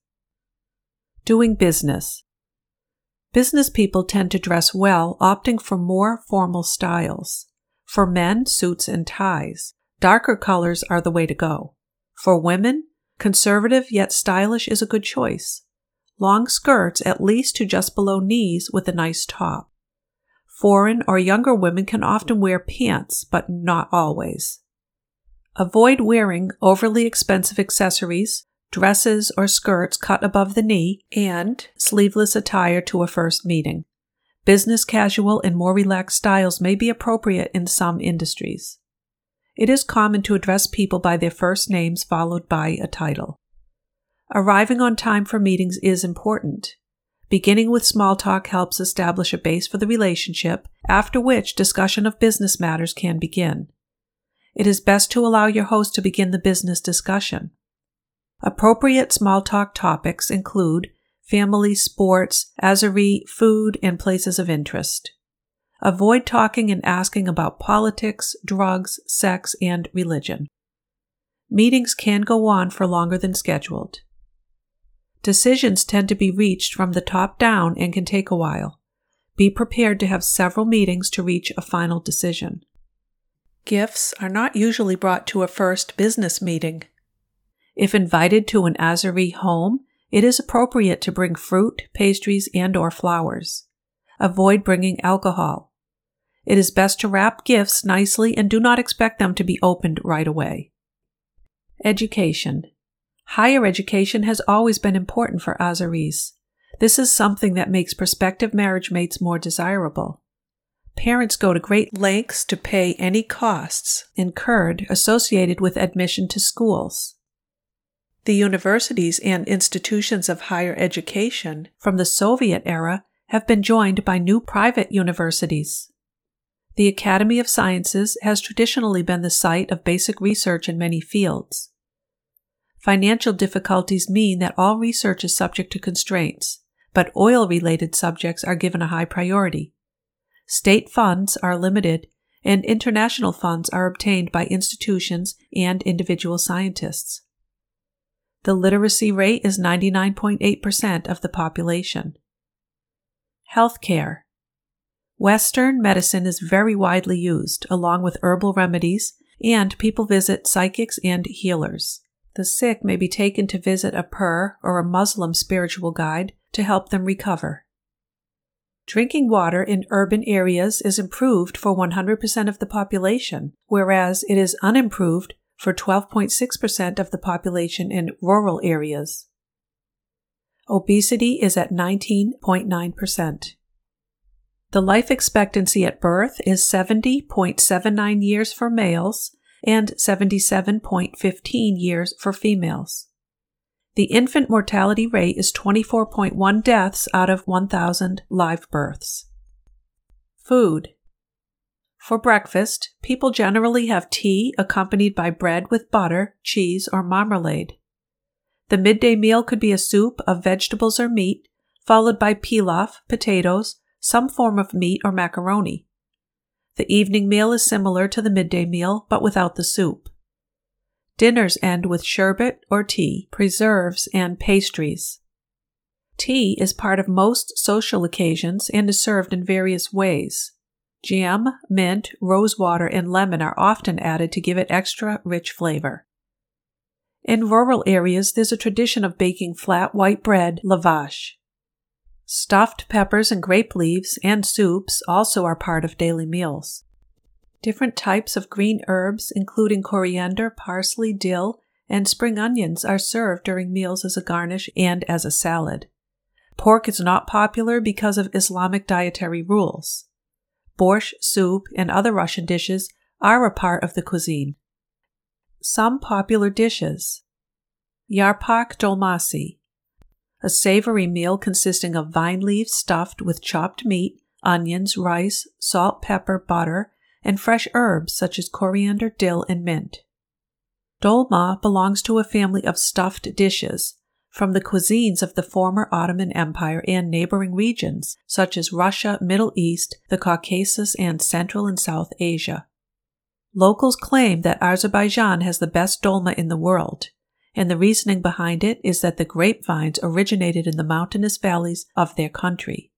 Doing business. Business people tend to dress well, opting for more formal styles. For men, suits and ties. Darker colors are the way to go. For women, conservative yet stylish is a good choice. Long skirts at least to just below knees with a nice top. Foreign or younger women can often wear pants, but not always. Avoid wearing overly expensive accessories, dresses or skirts cut above the knee, and sleeveless attire to a first meeting. Business casual and more relaxed styles may be appropriate in some industries. It is common to address people by their first names followed by a title. Arriving on time for meetings is important. Beginning with small talk helps establish a base for the relationship, after which discussion of business matters can begin. It is best to allow your host to begin the business discussion. Appropriate small talk topics include family, sports, Azeri, food, and places of interest. Avoid talking and asking about politics, drugs, sex, and religion. Meetings can go on for longer than scheduled. Decisions tend to be reached from the top down and can take a while. Be prepared to have several meetings to reach a final decision. Gifts are not usually brought to a first business meeting. If invited to an Azeri home, it is appropriate to bring fruit, pastries, and or flowers. Avoid bringing alcohol. It is best to wrap gifts nicely and do not expect them to be opened right away. Education. Higher education has always been important for Azeris. This is something that makes prospective marriage mates more desirable. Parents go to great lengths to pay any costs incurred associated with admission to schools. The universities and institutions of higher education from the Soviet era have been joined by new private universities. The Academy of Sciences has traditionally been the site of basic research in many fields. Financial difficulties mean that all research is subject to constraints, but oil related subjects are given a high priority. State funds are limited, and international funds are obtained by institutions and individual scientists. The literacy rate is 99.8% of the population. Healthcare. Western medicine is very widely used, along with herbal remedies, and people visit psychics and healers. The sick may be taken to visit a pir or a Muslim spiritual guide to help them recover. Drinking water in urban areas is improved for 100% of the population, whereas it is unimproved for 12.6% of the population in rural areas. Obesity is at 19.9%. The life expectancy at birth is 70.79 years for males and 77.15 years for females. The infant mortality rate is 24.1 deaths out of 1,000 live births. Food. For breakfast, people generally have tea accompanied by bread with butter, cheese, or marmalade. The midday meal could be a soup of vegetables or meat, followed by pilaf, potatoes, some form of meat or macaroni. The evening meal is similar to the midday meal, but without the soup. Dinners end with sherbet or tea, preserves, and pastries. Tea is part of most social occasions and is served in various ways. Jam, mint, rosewater, and lemon are often added to give it extra rich flavor. In rural areas, there's a tradition of baking flat white bread, lavash. Stuffed peppers and grape leaves and soups also are part of daily meals. Different types of green herbs, including coriander, parsley, dill, and spring onions, are served during meals as a garnish and as a salad. Pork is not popular because of Islamic dietary rules. Borscht, soup, and other Russian dishes are a part of the cuisine. Some popular dishes Yarpak dolmasi, a savory meal consisting of vine leaves stuffed with chopped meat, onions, rice, salt, pepper, butter, and fresh herbs such as coriander, dill, and mint. Dolma belongs to a family of stuffed dishes from the cuisines of the former Ottoman Empire and neighboring regions such as Russia, Middle East, the Caucasus, and Central and South Asia. Locals claim that Azerbaijan has the best dolma in the world, and the reasoning behind it is that the grapevines originated in the mountainous valleys of their country.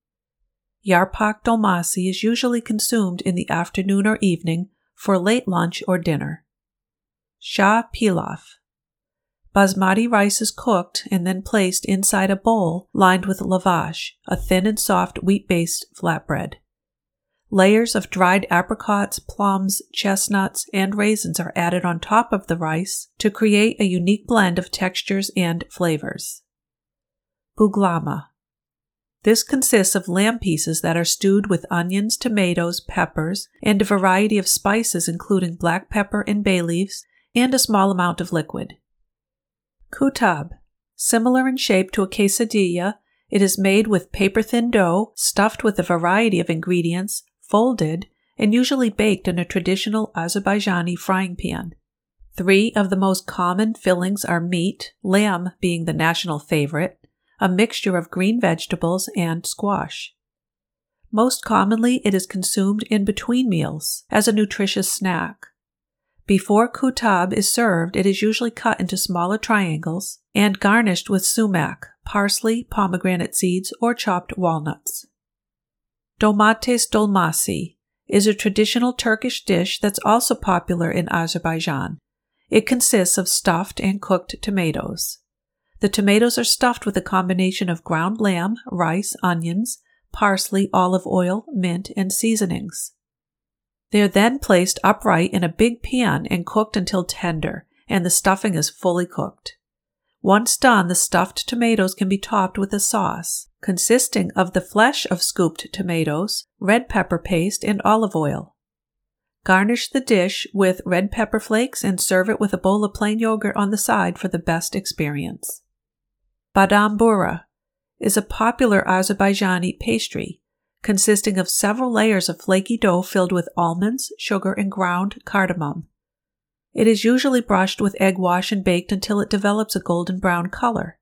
Yarpak dolmasi is usually consumed in the afternoon or evening for late lunch or dinner. Shah pilaf. Basmati rice is cooked and then placed inside a bowl lined with lavash, a thin and soft wheat based flatbread. Layers of dried apricots, plums, chestnuts, and raisins are added on top of the rice to create a unique blend of textures and flavors. Buglama. This consists of lamb pieces that are stewed with onions, tomatoes, peppers, and a variety of spices, including black pepper and bay leaves, and a small amount of liquid. Kutab. Similar in shape to a quesadilla, it is made with paper thin dough stuffed with a variety of ingredients folded, and usually baked in a traditional Azerbaijani frying pan. Three of the most common fillings are meat, lamb being the national favorite, a mixture of green vegetables, and squash. Most commonly, it is consumed in between meals as a nutritious snack. Before kutab is served, it is usually cut into smaller triangles and garnished with sumac, parsley, pomegranate seeds, or chopped walnuts. Domates dolmasi is a traditional Turkish dish that's also popular in Azerbaijan. It consists of stuffed and cooked tomatoes. The tomatoes are stuffed with a combination of ground lamb, rice, onions, parsley, olive oil, mint, and seasonings. They are then placed upright in a big pan and cooked until tender, and the stuffing is fully cooked. Once done, the stuffed tomatoes can be topped with a sauce consisting of the flesh of scooped tomatoes, red pepper paste, and olive oil. Garnish the dish with red pepper flakes and serve it with a bowl of plain yogurt on the side for the best experience. Badam bura is a popular Azerbaijani pastry consisting of several layers of flaky dough filled with almonds, sugar, and ground cardamom. It is usually brushed with egg wash and baked until it develops a golden brown color.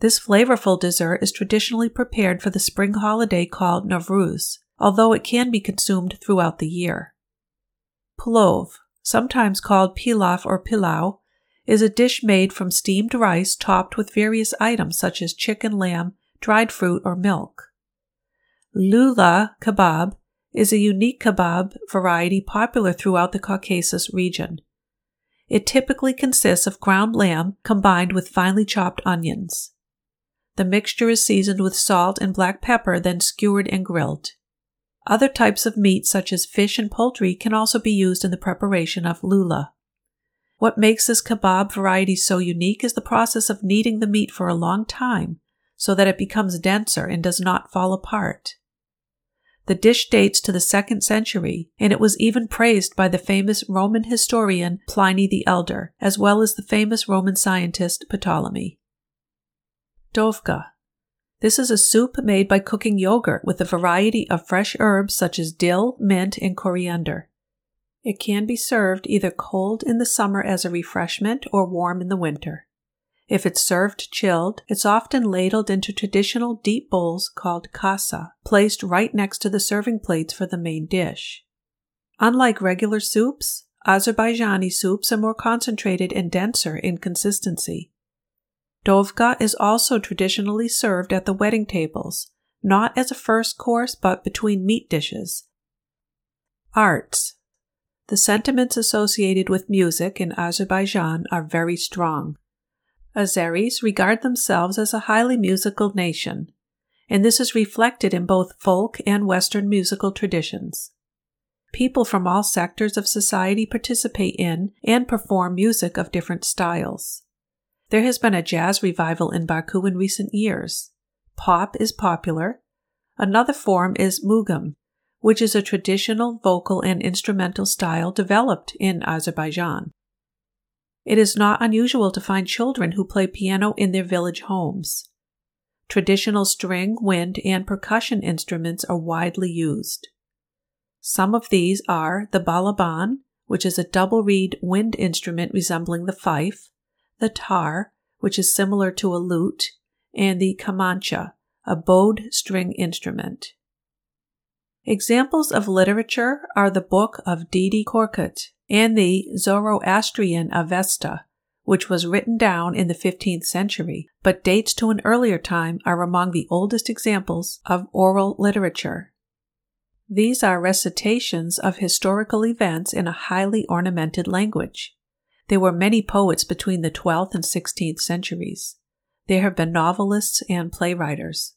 This flavorful dessert is traditionally prepared for the spring holiday called Nowruz, although it can be consumed throughout the year. Plov, sometimes called pilaf or pilau, is a dish made from steamed rice topped with various items such as chicken, lamb, dried fruit, or milk. Lula kebab is a unique kebab variety popular throughout the Caucasus region. It typically consists of ground lamb combined with finely chopped onions. The mixture is seasoned with salt and black pepper, then skewered and grilled. Other types of meat, such as fish and poultry, can also be used in the preparation of lula. What makes this kebab variety so unique is the process of kneading the meat for a long time so that it becomes denser and does not fall apart. The dish dates to the second century, and it was even praised by the famous Roman historian Pliny the Elder, as well as the famous Roman scientist Ptolemy. Dovga. This is a soup made by cooking yogurt with a variety of fresh herbs such as dill, mint, and coriander. It can be served either cold in the summer as a refreshment or warm in the winter. If it's served chilled, it's often ladled into traditional deep bowls called kasa, placed right next to the serving plates for the main dish. Unlike regular soups, Azerbaijani soups are more concentrated and denser in consistency. Dovga is also traditionally served at the wedding tables, not as a first course but between meat dishes. Arts The sentiments associated with music in Azerbaijan are very strong. Azeris regard themselves as a highly musical nation, and this is reflected in both folk and Western musical traditions. People from all sectors of society participate in and perform music of different styles. There has been a jazz revival in Baku in recent years. Pop is popular. Another form is mugam, which is a traditional vocal and instrumental style developed in Azerbaijan. It is not unusual to find children who play piano in their village homes. Traditional string, wind, and percussion instruments are widely used. Some of these are the balaban, which is a double reed wind instrument resembling the fife, the tar, which is similar to a lute, and the kamancha, a bowed string instrument. Examples of literature are the Book of Dede Korkut and the Zoroastrian Avesta, which was written down in the 15th century, but dates to an earlier time, are among the oldest examples of oral literature. These are recitations of historical events in a highly ornamented language. There were many poets between the 12th and 16th centuries. There have been novelists and playwriters.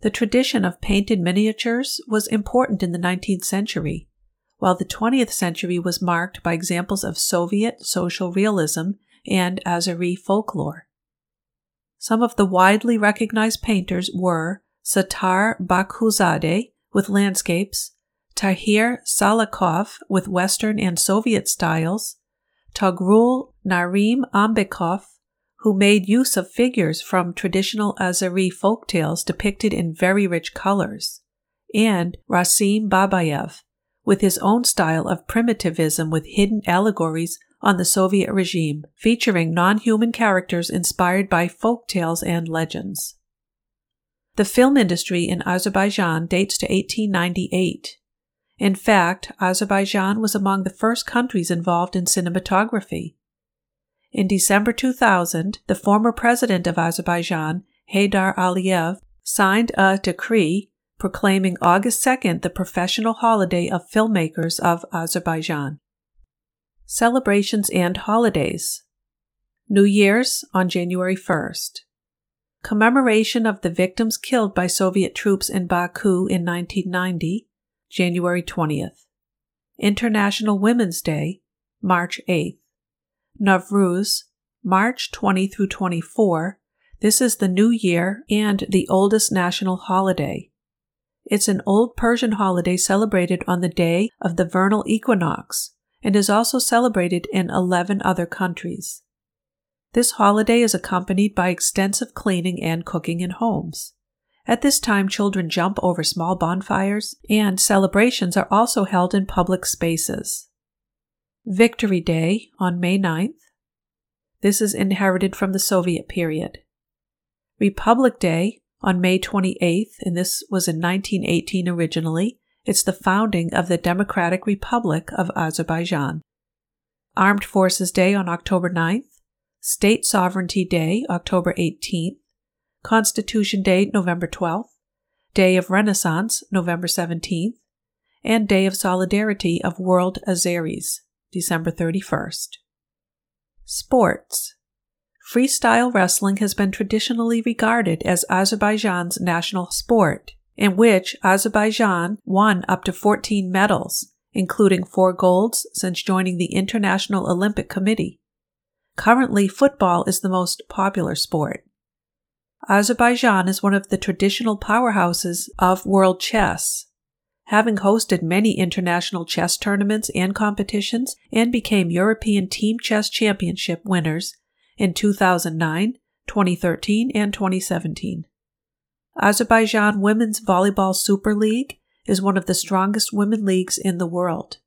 The tradition of painted miniatures was important in the 19th century, while the 20th century was marked by examples of Soviet social realism and Azeri folklore. Some of the widely recognized painters were Sattar Bahlulzade with landscapes, Tahir Salahov with Western and Soviet styles, Togrul Narim Ambekov, who made use of figures from traditional Azeri folk tales depicted in very rich colors, and Rasim Babayev, with his own style of primitivism with hidden allegories on the Soviet regime, featuring non human characters inspired by folk tales and legends. The film industry in Azerbaijan dates to 1898 in fact, Azerbaijan was among the first countries involved in cinematography. In December 2000, the former president of Azerbaijan, Heydar Aliyev, signed a decree proclaiming August 2nd the professional holiday of filmmakers of Azerbaijan. Celebrations and holidays. New Year's on January 1st. Commemoration of the victims killed by Soviet troops in Baku in 1990 January 20th. International Women's Day, March 8th. Navruz, March 20 through 24. This is the new year and the oldest national holiday. It's an old Persian holiday celebrated on the day of the vernal equinox and is also celebrated in 11 other countries. This holiday is accompanied by extensive cleaning and cooking in homes. At this time, children jump over small bonfires, and celebrations are also held in public spaces. Victory Day on May 9th. This is inherited from the Soviet period. Republic Day on May 28th, and this was in 1918 originally. It's the founding of the Democratic Republic of Azerbaijan. Armed Forces Day on October 9th. State Sovereignty Day, October 18th. Constitution Day, November 12th, Day of Renaissance, November 17th, and Day of Solidarity of World Azeris, December 31st. Sports Freestyle wrestling has been traditionally regarded as Azerbaijan's national sport, in which Azerbaijan won up to 14 medals, including four golds since joining the International Olympic Committee. Currently, football is the most popular sport. Azerbaijan is one of the traditional powerhouses of world chess, having hosted many international chess tournaments and competitions and became European Team Chess Championship winners in 2009, 2013, and 2017. Azerbaijan Women's Volleyball Super League is one of the strongest women leagues in the world.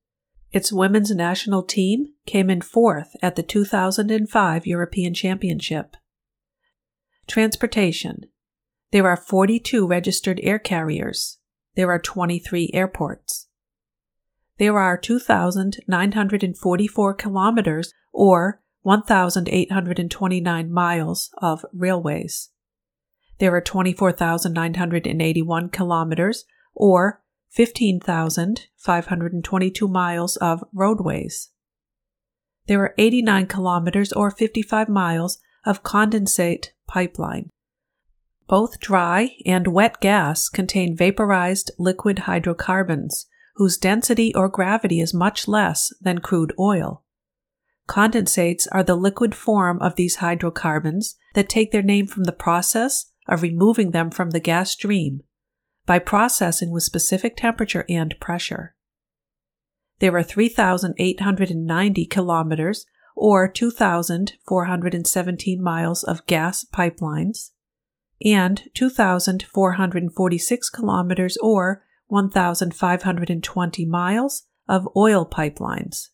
Its women's national team came in fourth at the 2005 European Championship. Transportation. There are 42 registered air carriers. There are 23 airports. There are 2,944 kilometers or 1,829 miles of railways. There are 24,981 kilometers, or 15,522 miles of roadways. There are 89 kilometers, or 55 miles, of condensate pipeline. Both dry and wet gas contain vaporized liquid hydrocarbons, whose density or gravity is much less than crude oil. Condensates are the liquid form of these hydrocarbons that take their name from the process of removing them from the gas stream by processing with specific temperature and pressure. There are 3,890 kilometers or 2,417 miles of gas pipelines and 2,446 kilometers or 1,520 miles of oil pipelines.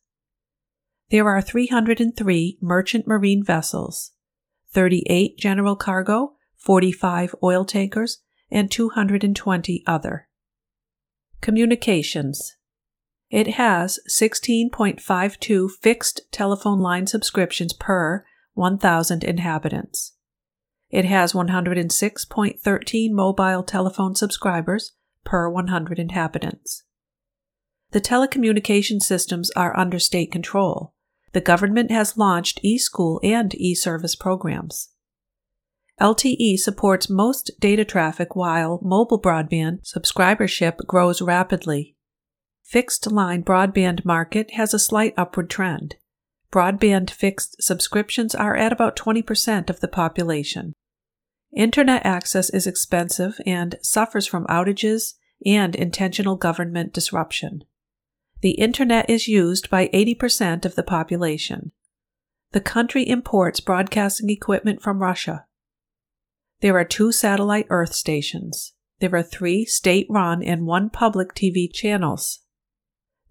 There are 303 merchant marine vessels, 38 general cargo, 45 oil tankers, and 220 other. Communications It has 16.52 fixed telephone line subscriptions per 1,000 inhabitants. It has 106.13 mobile telephone subscribers per 100 inhabitants. The telecommunication systems are under state control the government has launched e-school and e-service programs. LTE supports most data traffic while mobile broadband subscribership grows rapidly. Fixed line broadband market has a slight upward trend. Broadband fixed subscriptions are at about 20% of the population. Internet access is expensive and suffers from outages and intentional government disruption. The Internet is used by 80% of the population. The country imports broadcasting equipment from Russia. There are two satellite Earth stations. There are three state run and one public TV channels.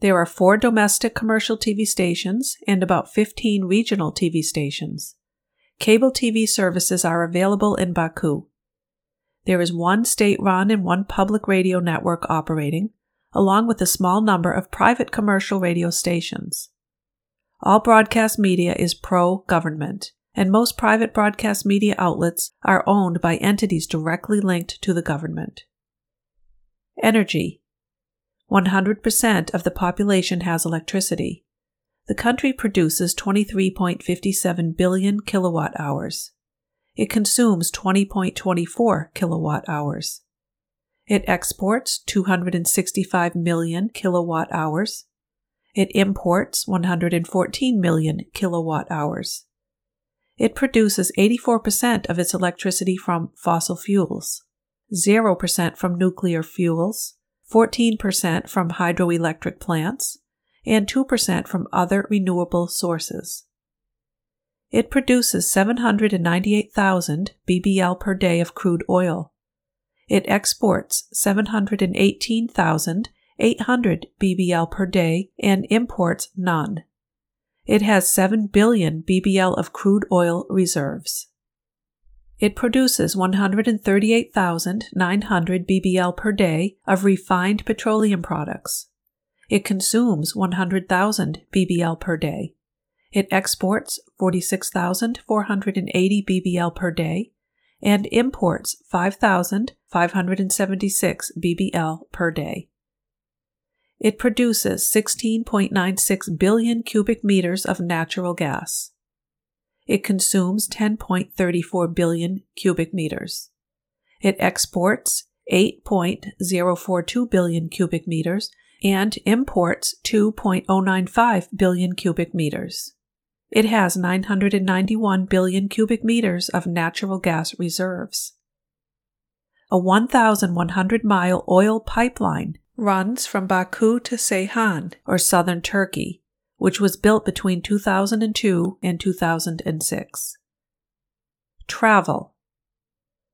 There are four domestic commercial TV stations and about 15 regional TV stations. Cable TV services are available in Baku. There is one state run and one public radio network operating, along with a small number of private commercial radio stations. All broadcast media is pro government, and most private broadcast media outlets are owned by entities directly linked to the government. Energy 100% of the population has electricity. The country produces 23.57 billion kilowatt hours. It consumes 20.24 kilowatt hours. It exports 265 million kilowatt hours. It imports 114 million kilowatt hours. It produces 84% of its electricity from fossil fuels, 0% from nuclear fuels, 14% from hydroelectric plants, and 2% from other renewable sources. It produces 798,000 BBL per day of crude oil, it exports 718,800 BBL per day and imports none. It has 7 billion BBL of crude oil reserves. It produces 138,900 BBL per day of refined petroleum products. It consumes 100,000 BBL per day. It exports 46,480 BBL per day and imports 5,576 bbl per day. It produces 16.96 billion cubic meters of natural gas. It consumes 10.34 billion cubic meters. It exports 8.042 billion cubic meters and imports 2.095 billion cubic meters. It has 991 billion cubic meters of natural gas reserves. A 1,100 mile oil pipeline runs from Baku to Ceyhan, or southern Turkey, which was built between 2002 and 2006. Travel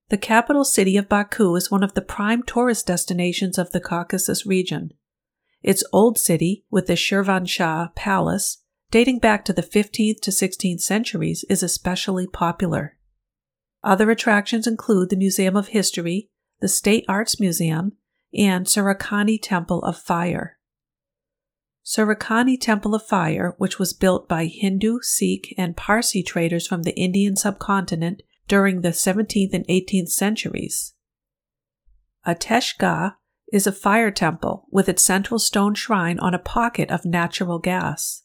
The capital city of Baku is one of the prime tourist destinations of the Caucasus region. Its old city, with the Shirvanshah Palace, dating back to the 15th to 16th centuries, is especially popular. Other attractions include the Museum of History, the State Arts Museum, and Surakhani Temple of Fire. Surakhani Temple of Fire, which was built by Hindu, Sikh, and Parsi traders from the Indian subcontinent during the 17th and 18th centuries. Ateshgah is a fire temple with its central stone shrine on a pocket of natural gas.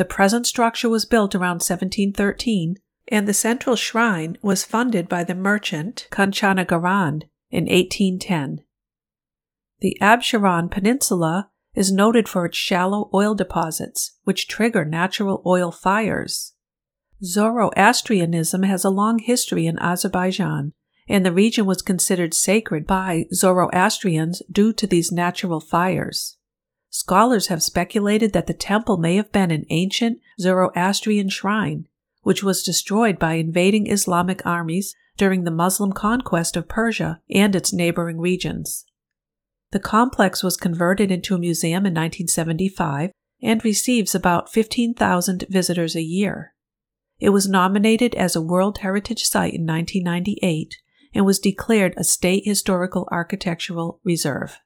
The present structure was built around 1713, and the central shrine was funded by the merchant Kanchanagaran in 1810. The Absheron Peninsula is noted for its shallow oil deposits, which trigger natural oil fires. Zoroastrianism has a long history in Azerbaijan, and the region was considered sacred by Zoroastrians due to these natural fires. Scholars have speculated that the temple may have been an ancient Zoroastrian shrine, which was destroyed by invading Islamic armies during the Muslim conquest of Persia and its neighboring regions. The complex was converted into a museum in 1975 and receives about 15,000 visitors a year. It was nominated as a World Heritage Site in 1998 and was declared a State Historical Architectural Reserve.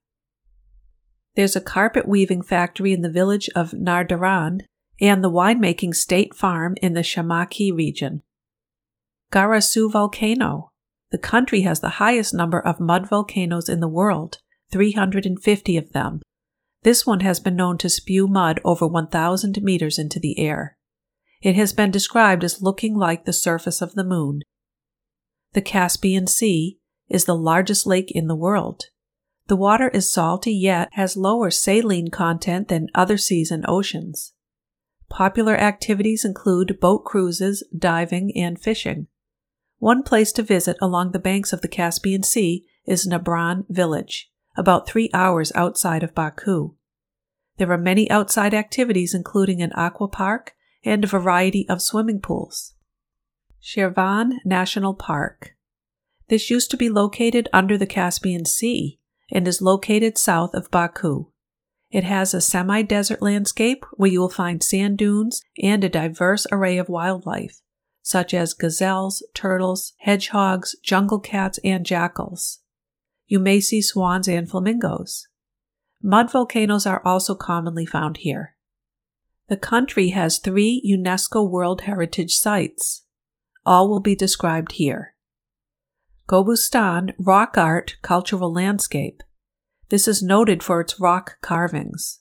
There's a carpet weaving factory in the village of Nardaran and the winemaking state farm in the Shamakhi region. Garasu Volcano. The country has the highest number of mud volcanoes in the world 350 of them. This one has been known to spew mud over 1,000 meters into the air. It has been described as looking like the surface of the moon. The Caspian Sea is the largest lake in the world. The water is salty yet has lower saline content than other seas and oceans. Popular activities include boat cruises, diving, and fishing. One place to visit along the banks of the Caspian Sea is Nabran village about three hours outside of Baku. There are many outside activities, including an aqua park and a variety of swimming pools. Shirvan National Park. This used to be located under the Caspian Sea and is located south of Baku. It has a semi desert landscape where you will find sand dunes and a diverse array of wildlife, such as gazelles, turtles, hedgehogs, jungle cats, and jackals you may see swans and flamingos. Mud volcanoes are also commonly found here. The country has three UNESCO World Heritage Sites. All will be described here. Gobustan Rock Art Cultural Landscape. This is noted for its rock carvings.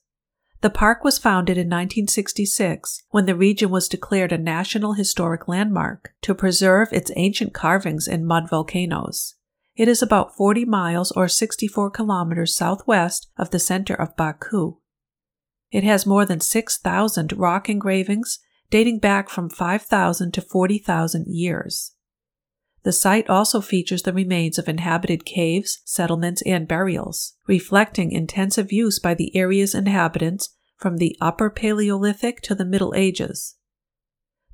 The park was founded in 1966 when the region was declared a National Historic Landmark to preserve its ancient carvings in mud volcanoes. It is about 40 miles or 64 kilometers southwest of the center of Baku. It has more than 6,000 rock engravings dating back from 5,000 to 40,000 years. The site also features the remains of inhabited caves, settlements, and burials, reflecting intensive use by the area's inhabitants from the Upper Paleolithic to the Middle Ages.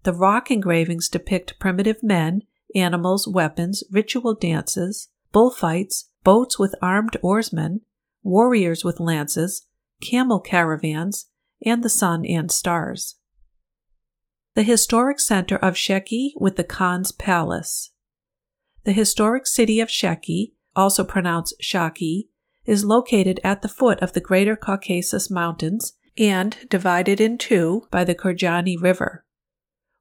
The rock engravings depict primitive men animals, weapons, ritual dances, bullfights, boats with armed oarsmen, warriors with lances, camel caravans, and the sun and stars. The historic center of Sheki with the Khan's Palace. The historic city of Sheki, also pronounced Shaki, is located at the foot of the Greater Caucasus Mountains and divided in two by the Gurjana River.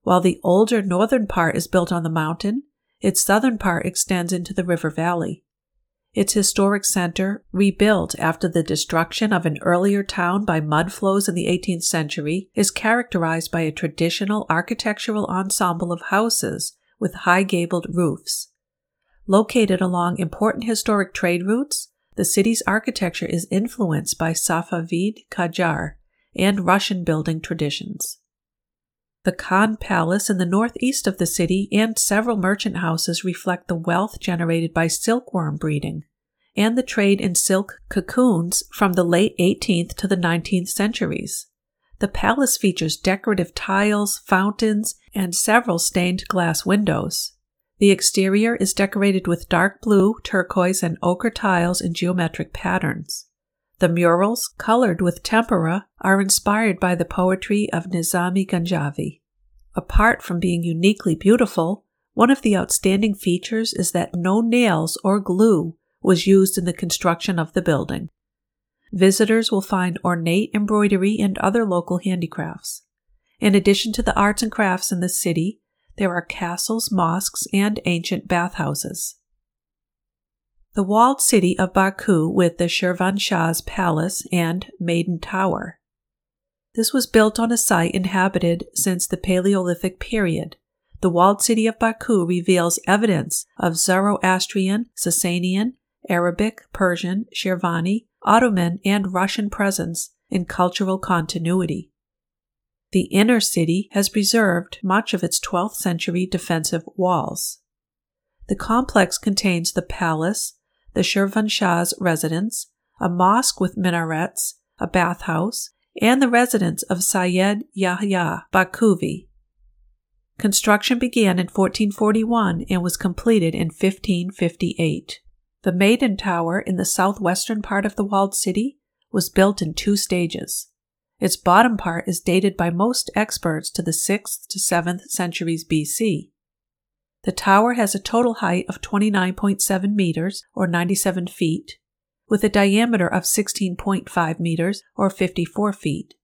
While the older northern part is built on the mountain, Its southern part extends into the river valley. Its historic center, rebuilt after the destruction of an earlier town by mud flows in the 18th century, is characterized by a traditional architectural ensemble of houses with high gabled roofs. Located along important historic trade routes, the city's architecture is influenced by Safavid Qajar and Russian building traditions. The Khan Palace in the northeast of the city and several merchant houses reflect the wealth generated by silkworm breeding and the trade in silk cocoons from the late 18th to the 19th centuries. The palace features decorative tiles, fountains, and several stained glass windows. The exterior is decorated with dark blue, turquoise, and ochre tiles in geometric patterns. The murals, colored with tempera, are inspired by the poetry of Nizami Ganjavi. Apart from being uniquely beautiful, one of the outstanding features is that no nails or glue was used in the construction of the building. Visitors will find ornate embroidery and other local handicrafts. In addition to the arts and crafts in the city, there are castles, mosques, and ancient bathhouses. The walled city of Baku with the Shirvanshah's palace and Maiden Tower. This was built on a site inhabited since the Paleolithic period. The walled city of Baku reveals evidence of Zoroastrian, Sasanian, Arabic, Persian, Shirvani, Ottoman, and Russian presence in cultural continuity. The inner city has preserved much of its 12th century defensive walls. The complex contains the palace, the Shirvanshah's residence, a mosque with minarets, a bathhouse, and the residence of Syed Yahya Bakuvi. Construction began in 1441 and was completed in 1558. The Maiden Tower in the southwestern part of the walled city was built in two stages. Its bottom part is dated by most experts to the 6th to 7th centuries BC. The tower has a total height of 29.7 meters or 97 feet, with a diameter of 16.5 meters or 54 feet.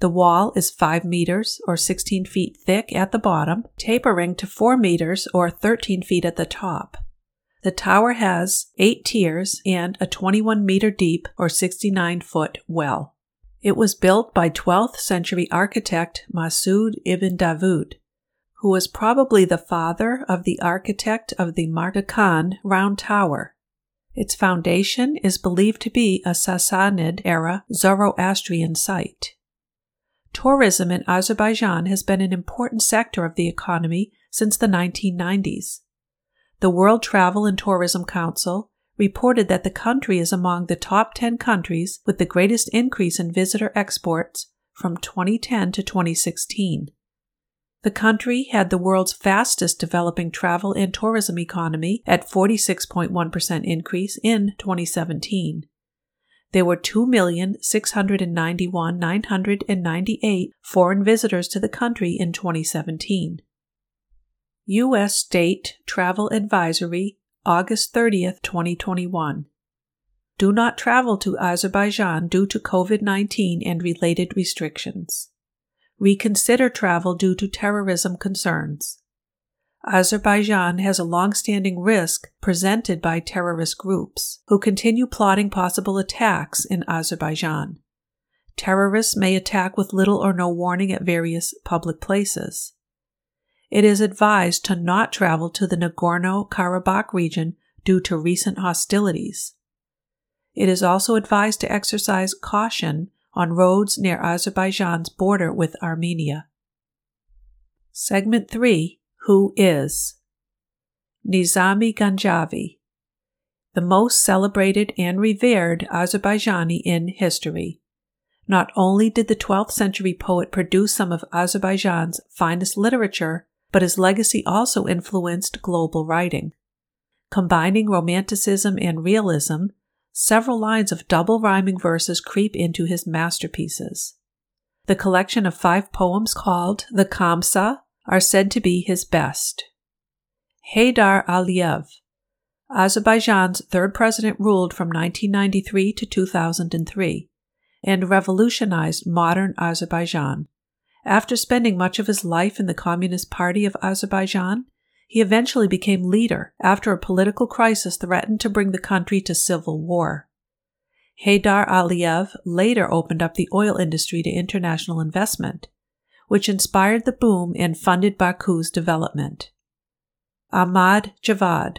The wall is 5 meters or 16 feet thick at the bottom, tapering to 4 meters or 13 feet at the top. The tower has eight tiers and a 21 meter deep or 69 foot well. It was built by 12th century architect Masud ibn Davud, who was probably the father of the architect of the Mardakan Round Tower. Its foundation is believed to be a Sassanid era Zoroastrian site. Tourism in Azerbaijan has been an important sector of the economy since the 1990s. The World Travel and Tourism Council reported that the country is among the top 10 countries with the greatest increase in visitor exports from 2010 to 2016. The country had the world's fastest developing travel and tourism economy at 46.1% increase in 2017. There were 2,691,998 foreign visitors to the country in 2017. U.S. State Travel Advisory, August 30th, 2021. Do not travel to Azerbaijan due to COVID 19 and related restrictions. Reconsider travel due to terrorism concerns. Azerbaijan has a long-standing risk presented by terrorist groups who continue plotting possible attacks in Azerbaijan. Terrorists may attack with little or no warning at various public places it is advised to not travel to the Nagorno Karabakh region due to recent hostilities. It is also advised to exercise caution on roads near Azerbaijan's border with Armenia. Segment 3 Who is? Nizami Ganjavi, the most celebrated and revered Azerbaijani in history. Not only did the 12th century poet produce some of Azerbaijan's finest literature, but his legacy also influenced global writing. Combining romanticism and realism, several lines of double rhyming verses creep into his masterpieces. The collection of five poems called the Khamsa are said to be his best. Heydar Aliyev, Azerbaijan's third president, ruled from 1993 to 2003 and revolutionized modern Azerbaijan. After spending much of his life in the Communist Party of Azerbaijan, He eventually became leader after a political crisis threatened to bring the country to civil war. Heydar Aliyev later opened up the oil industry to international investment, which inspired the boom and funded Baku's development. Ahmad Javad.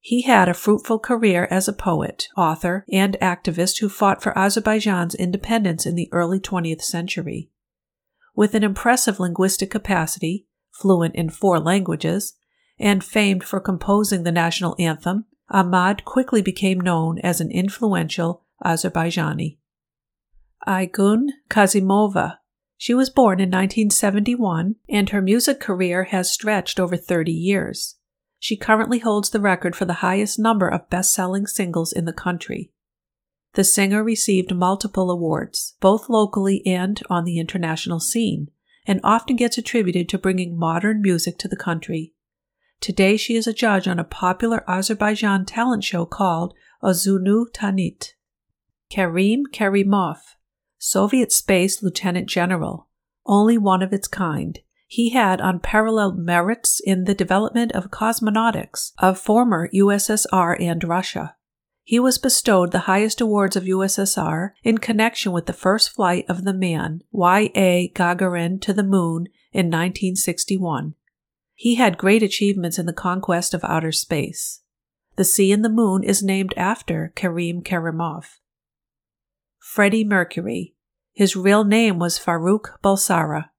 He had a fruitful career as a poet, author, and activist who fought for Azerbaijan's independence in the early 20th century. With an impressive linguistic capacity, fluent in four languages, and famed for composing the national anthem, Ahmad quickly became known as an influential Azerbaijani. Aygun Kazimova. She was born in 1971, and her music career has stretched over 30 years. She currently holds the record for the highest number of best selling singles in the country. The singer received multiple awards, both locally and on the international scene, and often gets attributed to bringing modern music to the country. Today, she is a judge on a popular Azerbaijan talent show called Ozunu Tanit. Karim Karimov, Soviet Space Lieutenant General, only one of its kind. He had unparalleled merits in the development of cosmonautics of former USSR and Russia. He was bestowed the highest awards of USSR in connection with the first flight of the man, Y.A. Gagarin, to the moon in 1961. He had great achievements in the conquest of outer space. The sea in the moon is named after Karim Karimov. Freddie Mercury. His real name was Farouk Bulsara.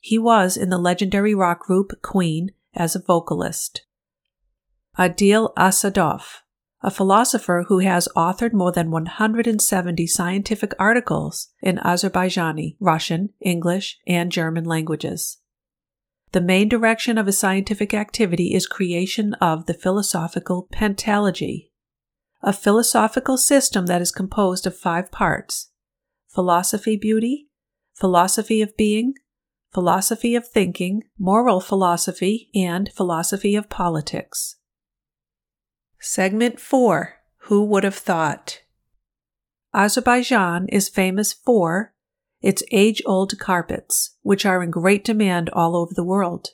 He was in the legendary rock group Queen as a vocalist. Adil Asadov a philosopher who has authored more than 170 scientific articles in Azerbaijani, Russian, English, and German languages. The main direction of his scientific activity is creation of the philosophical pentalogy, a philosophical system that is composed of five parts philosophy beauty, philosophy of being, philosophy of thinking, moral philosophy, and philosophy of politics. Segment 4 Who Would Have Thought? Azerbaijan is famous for its age old carpets, which are in great demand all over the world.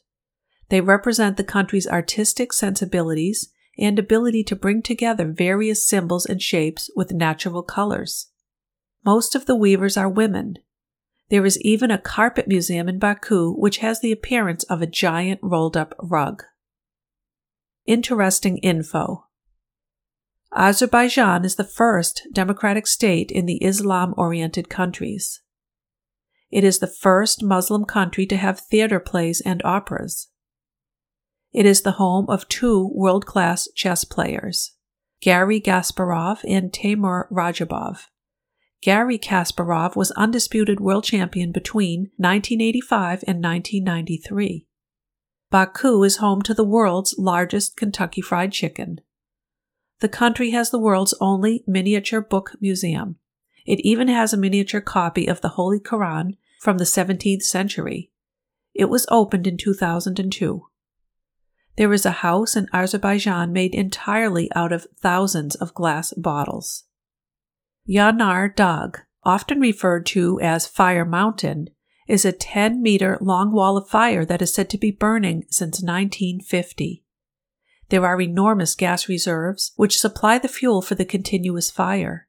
They represent the country's artistic sensibilities and ability to bring together various symbols and shapes with natural colors. Most of the weavers are women. There is even a carpet museum in Baku which has the appearance of a giant rolled up rug. Interesting info. Azerbaijan is the first democratic state in the Islam oriented countries. It is the first Muslim country to have theater plays and operas. It is the home of two world class chess players, Garry Kasparov and Timur Radjabov. Garry Kasparov was undisputed world champion between 1985 and 1993. Baku is home to the world's largest Kentucky Fried Chicken. The country has the world's only miniature book museum. It even has a miniature copy of the Holy Quran from the 17th century. It was opened in 2002. There is a house in Azerbaijan made entirely out of thousands of glass bottles. Yanar Dag, often referred to as Fire Mountain, is a 10 meter long wall of fire that is said to be burning since 1950. There are enormous gas reserves, which supply the fuel for the continuous fire.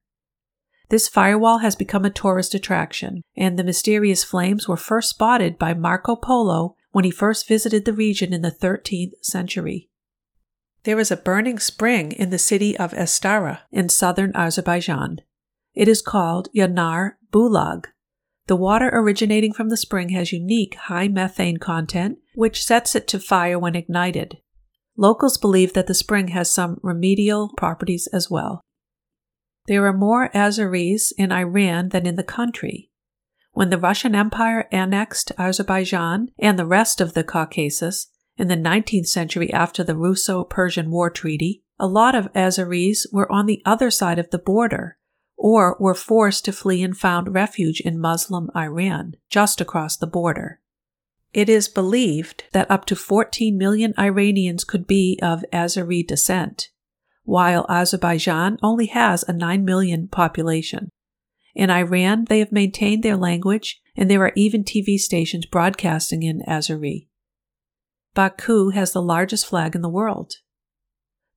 This firewall has become a tourist attraction, and the mysterious flames were first spotted by Marco Polo when he first visited the region in the 13th century. There is a burning spring in the city of Astara in southern Azerbaijan. It is called Yanar Bulag. The water originating from the spring has unique high methane content, which sets it to fire when ignited. Locals believe that the spring has some remedial properties as well. There are more Azeris in Iran than in the country. When the Russian Empire annexed Azerbaijan and the rest of the Caucasus in the 19th century after the Russo Persian War Treaty, a lot of Azeris were on the other side of the border or were forced to flee and found refuge in Muslim Iran, just across the border. It is believed that up to 14 million Iranians could be of Azeri descent, while Azerbaijan only has a 9 million population. In Iran, they have maintained their language, and there are even TV stations broadcasting in Azeri. Baku has the largest flag in the world.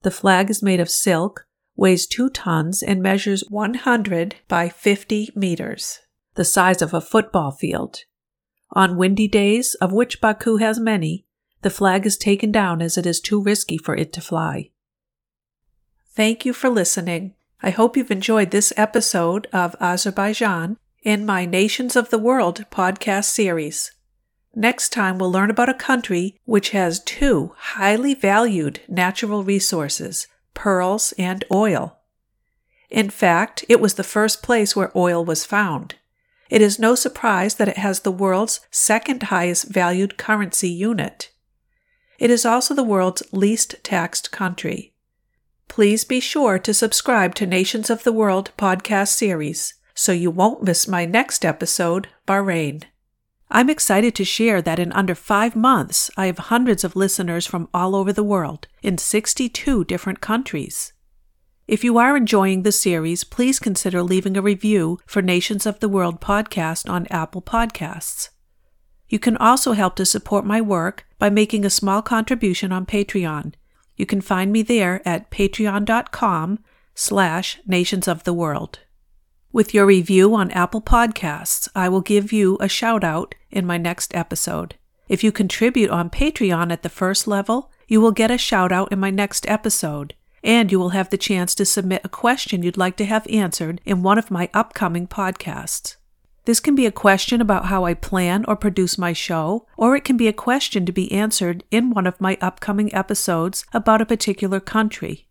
The flag is made of silk, weighs 2 tons, and measures 100 by 50 meters, the size of a football field. On windy days, of which Baku has many, the flag is taken down as it is too risky for it to fly. Thank you for listening. I hope you've enjoyed this episode of Azerbaijan in my Nations of the World podcast series. Next time, we'll learn about a country which has two highly valued natural resources pearls and oil. In fact, it was the first place where oil was found. It is no surprise that it has the world's second highest valued currency unit. It is also the world's least taxed country. Please be sure to subscribe to Nations of the World podcast series so you won't miss my next episode, Bahrain. I'm excited to share that in under five months, I have hundreds of listeners from all over the world in 62 different countries. If you are enjoying the series, please consider leaving a review for Nations of the World podcast on Apple Podcasts. You can also help to support my work by making a small contribution on Patreon. You can find me there at patreon.com slash nations of the world. With your review on Apple Podcasts, I will give you a shout out in my next episode. If you contribute on Patreon at the first level, you will get a shout out in my next episode, and you will have the chance to submit a question you'd like to have answered in one of my upcoming podcasts. This can be a question about how I plan or produce my show, or it can be a question to be answered in one of my upcoming episodes about a particular country.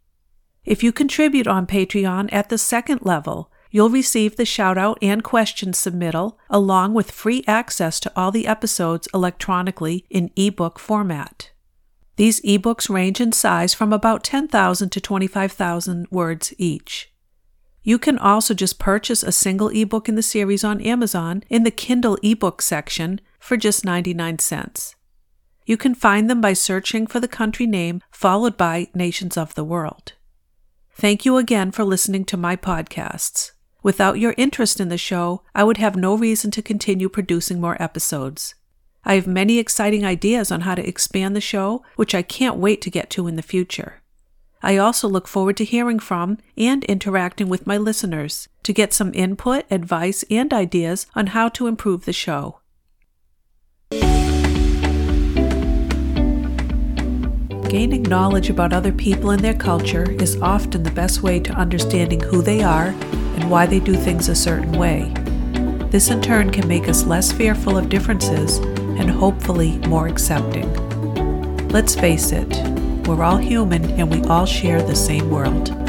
If you contribute on Patreon at the second level, You'll receive the shout out and question submittal, along with free access to all the episodes electronically in ebook format. These ebooks range in size from about 10,000 to 25,000 words each. You can also just purchase a single ebook in the series on Amazon in the Kindle ebook section for just 99 cents. You can find them by searching for the country name followed by Nations of the World. Thank you again for listening to my podcasts. Without your interest in the show, I would have no reason to continue producing more episodes. I have many exciting ideas on how to expand the show, which I can't wait to get to in the future. I also look forward to hearing from and interacting with my listeners to get some input, advice, and ideas on how to improve the show. Gaining knowledge about other people and their culture is often the best way to understanding who they are and why they do things a certain way. This in turn can make us less fearful of differences and hopefully more accepting. Let's face it, we're all human and we all share the same world.